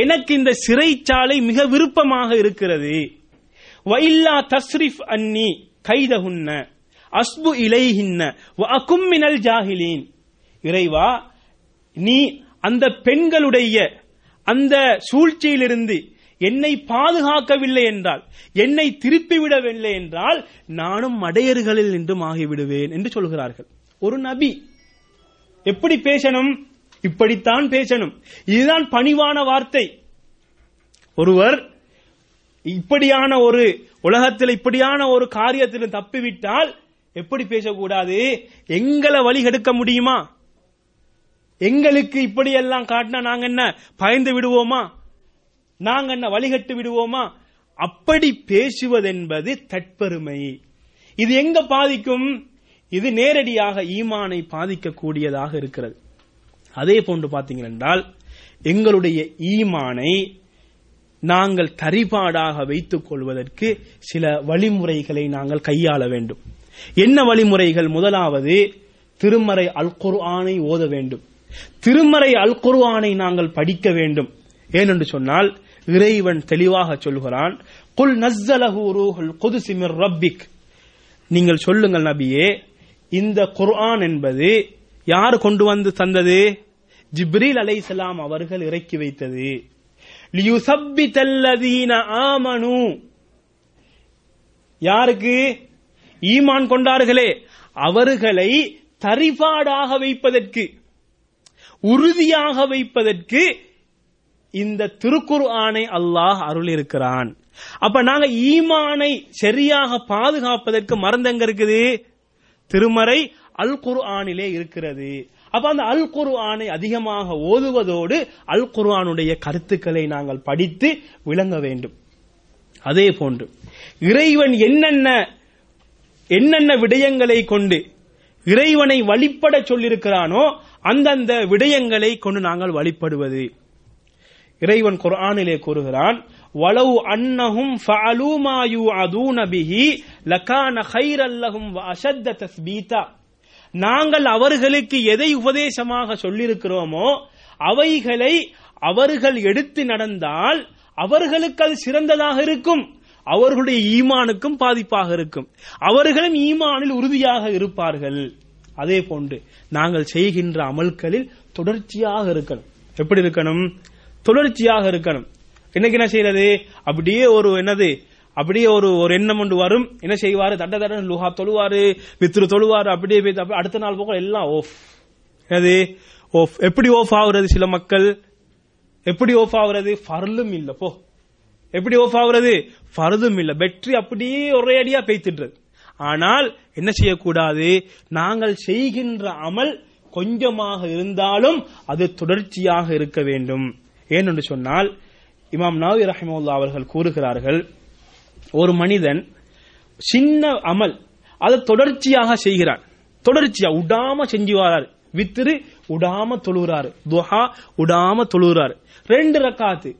எனக்கு இந்த சிறைச்சாலை மிக விருப்பமாக இருக்கிறது. வைல்லா தஸ்ரிஃப் அன்னி கைதகுன்ன அஸ்பு இலைஹின்ன வ அகும் ஜாஹிலீன். இறைவா நீ அந்த பெண்களுடைய அந்த சூழ்ச்சியிலிருந்து என்னை பாதுகாக்கவில்லை என்றால் என்னை திருப்பிவிடவில்லை என்றால் நானும் மடையர்களில் நின்றும் ஆகிவிடுவேன் என்று சொல்கிறார்கள். ஒரு நபி எப்படி பேசணும்? இப்படித்தான் பேசணும். இதுதான் பணிவான வார்த்தை. ஒருவர் இப்படியான ஒரு உலகத்தில் இப்படியான ஒரு காரியத்தில் தப்பிவிட்டால் எப்படி பேசக்கூடாது? எங்களை வழி கெடுக்க முடியுமா? எங்களுக்கு இப்படியெல்லாம் காட்டினா நாங்க என்ன பயந்து விடுவோமா? நாங்க என்ன வழிகட்டு விடுவோமா? அப்படி பேசுவதென்பது தற்பெருமை. இது எங்க பாதிக்கும்? இது நேரடியாக ஈமானை பாதிக்கக்கூடியதாக இருக்கிறது. அதே போன்று பார்த்தீங்கன்னா எங்களுடைய ஈமானை நாங்கள் தரிபாடாக வைத்துக் கொள்வதற்கு சில வழிமுறைகளை நாங்கள் கையாள வேண்டும். என்ன வழிமுறைகள்? முதலாவது திருமறை அல் குர்ஆனை ஓத வேண்டும். திருமறை அல் குர்ஆனை நாங்கள் படிக்க வேண்டும். ஏனென்று சொன்னால் இறைவன் தெளிவாக சொல்கிறான் குல் நஸ்ஸலஹு ரூஹுல் குதுசிமிர் ரப்பிக். நீங்கள் சொல்லுங்கள் நபியே இந்த குர்ஆன் என்பது யார் கொண்டு வந்து தந்தது? ஜிப்ரீல் அலைஹிஸ்ஸலாம் அவர்கள் இறக்கி வைத்தது. ஆமனு. யாருக்கு? ஈமான் கொண்டார்களே. அவர்களை தரிபாடாக வைப்பதற்கு உறுதியாக வைப்பதற்கு இந்த திருக்குர் ஆணை அல்லாஹ் அருள் இருக்கிறான் அப்ப நாங்க ஈமானை சரியாக பாதுகாப்பதற்கு மறந்தங்க இருக்குது? திருமறை அல் குர்ஆனிலே இருக்கிறது. அப்ப அந்த அல் குர்ஆனை அதிகமாக ஓதுவதோடு அல் குர்ஆனுடைய கருத்துக்களை நாங்கள் படித்து விளங்க வேண்டும். அதே போன்று இறைவன் என்னென்ன என்னென்ன விடயங்களை கொண்டு இறைவனை வழிபட சொல்லியிருக்கிறானோ அந்தந்த விடயங்களை கொண்டு நாங்கள் வழிபடுவது. இறைவன் குர்ஆனிலே கூறுகிறான் வலவு அன்னஹும் ஃபஅலூ மா யூஅதூன பிஹி லகான கைரல் அல்லஹும் வ அஷத்த தஸ்பீதா. நாங்கள் அவர்களுக்கு எதை உபதேசமாக சொல்லியிருக்கிறோமோ அவைகளை அவர்கள் எடுத்து நடந்தால் அவர்களுக்கு அது சிறந்ததாக இருக்கும். அவர்களுடைய ஈமானுக்கும் பாதிப்பாக இருக்கும். அவர்களும் ஈமானில் உறுதியாக இருப்பார்கள். அதே போன்று நாங்கள் செய்கின்ற அமல்களில் தொடர்ச்சியாக இருக்கணும். எப்படி இருக்கணும்? தொடர்ச்சியாக இருக்கணும். இன்னைக்கு என்ன செய்யறது? அப்படியே ஒரு என்னது? அப்படியே ஒரு ஒரு எண்ணம் ஒன்று வரும். என்ன செய்வாரு? தட்ட தட்ட லுஹா தொழுவாரு வித்ரு தொழுவாரு அப்படியே அடுத்த நாள் போக எல்லாம் ஓஃப் என்னது? ஓஃப் எப்படி ஓஃப் ஆகுறது சில மக்கள்? எப்படி ஓஃப் ஆகுறது? ஃபர்லும் இல்ல போ. எப்படி ஓஃப் ஆகுறது? ஃபர்தும் இல்ல. பெட்ரி அப்படியே ஒரே அடியா பெய்த்துன்றது. ஆனால் என்ன செய்யக்கூடாது? நாங்கள் செய்கின்ற அமல் கொஞ்சமாக இருந்தாலும் அது தொடர்ச்சியாக இருக்க வேண்டும். ஏனென்று சொன்னால் இமாம் நாவி ரஹிமுல்லா அவர்கள் கூறுகிறார்கள் ஒரு மனிதன் சின்ன அமல் அதை தொடர்ச்சியாக செய்கிறான். தொடர்ச்சியா உடாம செஞ்சு வராரு வித்திரு உடாம தொழுகிறாரு. துஹா உடாம தொழுகிறாரு. ரெண்டு ரக்காத்து.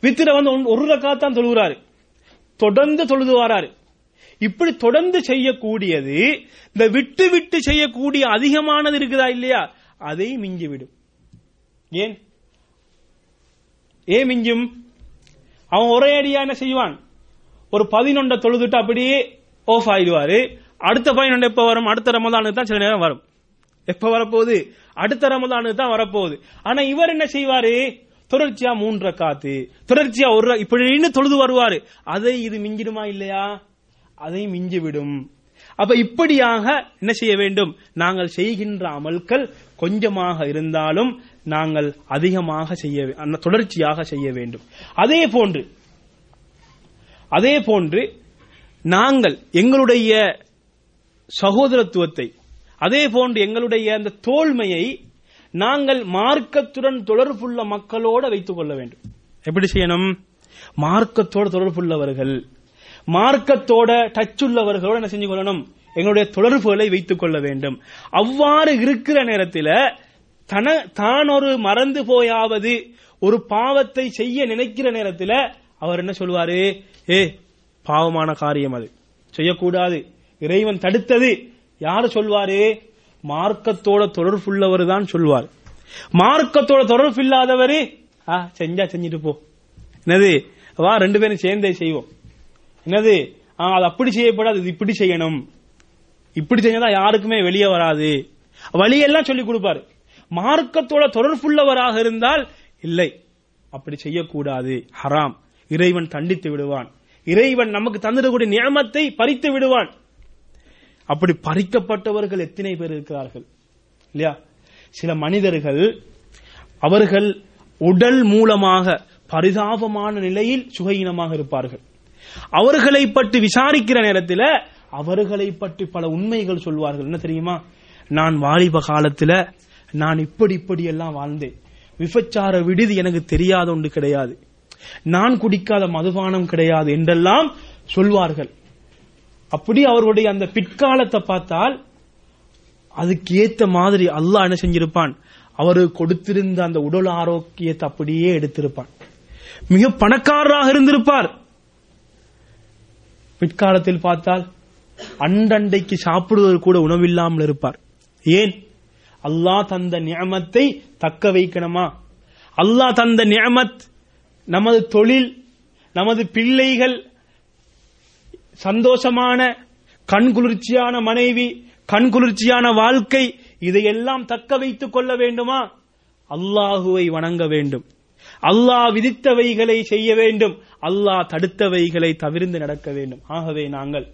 வித்திர வந்து ஒன்- ஒரு ரக்காத்தான் தொழுகிறாரு. தொடர்ந்து தொழுது வராரு இப்படி தொடர்ந்து செய்யக்கூடியது இந்த விட்டு விட்டு செய்யக்கூடிய அதிகமானது இருக்குதா இல்லையா? அதை மிஞ்சிவிடும். ஏன்? ஏன் மிஞ்சும்? அவன் ஒரே அடியா என்ன செய்வான்? ஒரு பதினொண்ட தொழுதுட்டு அப்படியே ஆஃப் ஆயிடுவாரு. அடுத்த பதினொன்று எப்ப வரும்? அடுத்த ரமதானுக்கு தான் சில நேரம் வரும். எப்ப வரப்போகுது? அடுத்த ரமதானுக்கு தான் வரப்போகுது. ஆனா இவர் என்ன செய்வாரு? தொடர்ச்சியா மூன்று காத்து தொடர்ச்சியா ஒரு இப்படின்னு தொழுது வருவாரு. அதை இது மிஞ்சிடுமா இல்லையா? அதை மிஞ்சி விடும் அப்ப இப்படியாக என்ன செய்ய வேண்டும்? நாங்கள் செய்கின்ற அமல்கள் கொஞ்சமாக இருந்தாலும் நாங்கள் அதிகமாக செய்ய வே- அந்த தொடர்ச்சியாக செய்ய வேண்டும். அதே போன்று அதே போன்று நாங்கள் எங்களுடைய சகோதரத்துவத்தை அதே போன்று எங்களுடைய அந்த தோல்மையை நாங்கள் மார்க்கத்துடன் தொடர்புள்ள மக்களோடு வைத்துக் கொள்ள வேண்டும். எப்படி செய்யணும்? மார்க்கத்தோட தொடர்புள்ளவர்கள் மார்க்கத்தோட டச் உள்ளவர்களோட என்ன செஞ்சு கொள்ளணும்? எங்களுடைய தொடர்புகளை வைத்துக் கொள்ள வேண்டும். அவ்வாறு இருக்கிற நேரத்தில் தன தான் ஒரு மறந்து போயாவது ஒரு பாவத்தை செய்ய நினைக்கிற நேரத்தில் அவர் என்ன சொல்வாரு ஏ பாவமான காரியம் அது. செய்யக்கூடாது. இறைவன் தடுத்தது. யாரு சொல்வாரு? மார்க்கத்தோட தொடர்புள்ளவர் தான் சொல்வார். மார்க்கத்தோட தொடர்பு இல்லாதவர் ஆ செஞ்சா செஞ்சுட்டு போ. என்னது? வா ரெண்டு பேரும் சேர்ந்தே செய்வோம். என்னது? ஆ, அது அப்படி செய்யப்படாது இது இப்படி செய்யணும். இப்படி செஞ்சதா யாருக்குமே வெளியே வராது. வழியெல்லாம் சொல்லி கொடுப்பாரு. மார்க்கத்தோட தொடர்புள்ளவராக இருந்தால் இல்லை அப்படி செய்யக்கூடாது. ஹராம். இறைவன் தண்டித்து விடுவான். இறைவன் நமக்கு தந்திடக்கூடிய நியமத்தை பறித்து விடுவான். அப்படி பறிக்கப்பட்டவர்கள் எத்தனை பேர் இருக்கிறார்கள்? இல்லையா? சில மனிதர்கள் அவர்கள் உடல் மூலமாக பரிதாபமான நிலையில் சுகையினமாக இருப்பார்கள். அவர்களை பற்றி விசாரிக்கிற நேரத்தில் அவர்களை பற்றி பல உண்மைகள் சொல்வார்கள். என்ன தெரியுமா? நான் வாலிப காலத்தில் நான் இப்படி இப்படி எல்லாம் வாழ்ந்தேன். விபச்சார விடுதி எனக்கு தெரியாத ஒன்று கிடையாது. நான் குடிக்காத மதுபானம் கிடையாது என்றெல்லாம் சொல்வார்கள். அப்படி அவருடைய அந்த பிற்காலத்தை பார்த்தால் அதுக்கு ஏத்த மாதிரி அல்லாஹ் என்ன செஞ்சிருப்பான்? அவரு கொடுத்திருந்த அந்த உடல் ஆரோக்கியத்தை அப்படியே எடுத்திருப்பான். மிக பணக்காரராக இருந்திருப்பார். பிற்காலத்தில் பார்த்தால் அண்டண்டைக்கு சாப்பிடுவது கூட உணவில்லாமல் இருப்பார். ஏன்? அல்லாஹ் தந்த நியமத்தை தக்க வைக்கணுமா? அல்லாஹ் தந்த நியமத் நமது தொழில் நமது பிள்ளைகள் சந்தோஷமான கண்குளிர்ச்சியான மனைவி கண்குளிர்ச்சியான வாழ்க்கை இதையெல்லாம் தக்க வைத்துக் கொள்ள வேண்டுமா? அல்லாஹுவை வணங்க வேண்டும். அல்லாஹ் விதித்தவைகளை செய்ய வேண்டும். அல்லாஹ் தடுத்தவைகளை தவிர்ந்து நடக்க வேண்டும். ஆகவே நாங்கள்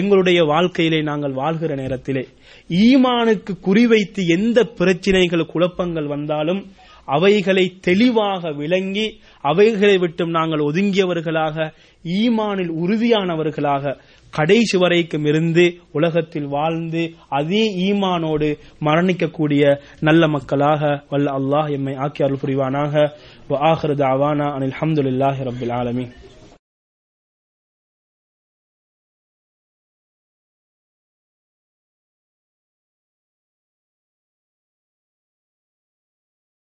எங்களுடைய வாழ்க்கையிலே நாங்கள் வாழ்கிற நேரத்திலே ஈமானுக்கு குறிவைத்து எந்த பிரச்சனைகள் குழப்பங்கள் வந்தாலும் அவைகளை தெளிவாக விளங்கி அவைகளை விட்டும் நாங்கள் ஒதுங்கியவர்களாக ஈமானில் உறுதியானவர்களாக கடைசி வரைக்கும் இருந்து உலகத்தில் வாழ்ந்து அதே ஈமானோடு மரணிக்கக்கூடிய நல்ல மக்களாக வல்ல அல்லாஹ் எம்மை ஆக்கி அருள் புரிவானாக. ஆஹ்ரது அவானா அனில் ஹம்துலில்லாஹி ரபில் ஆலமி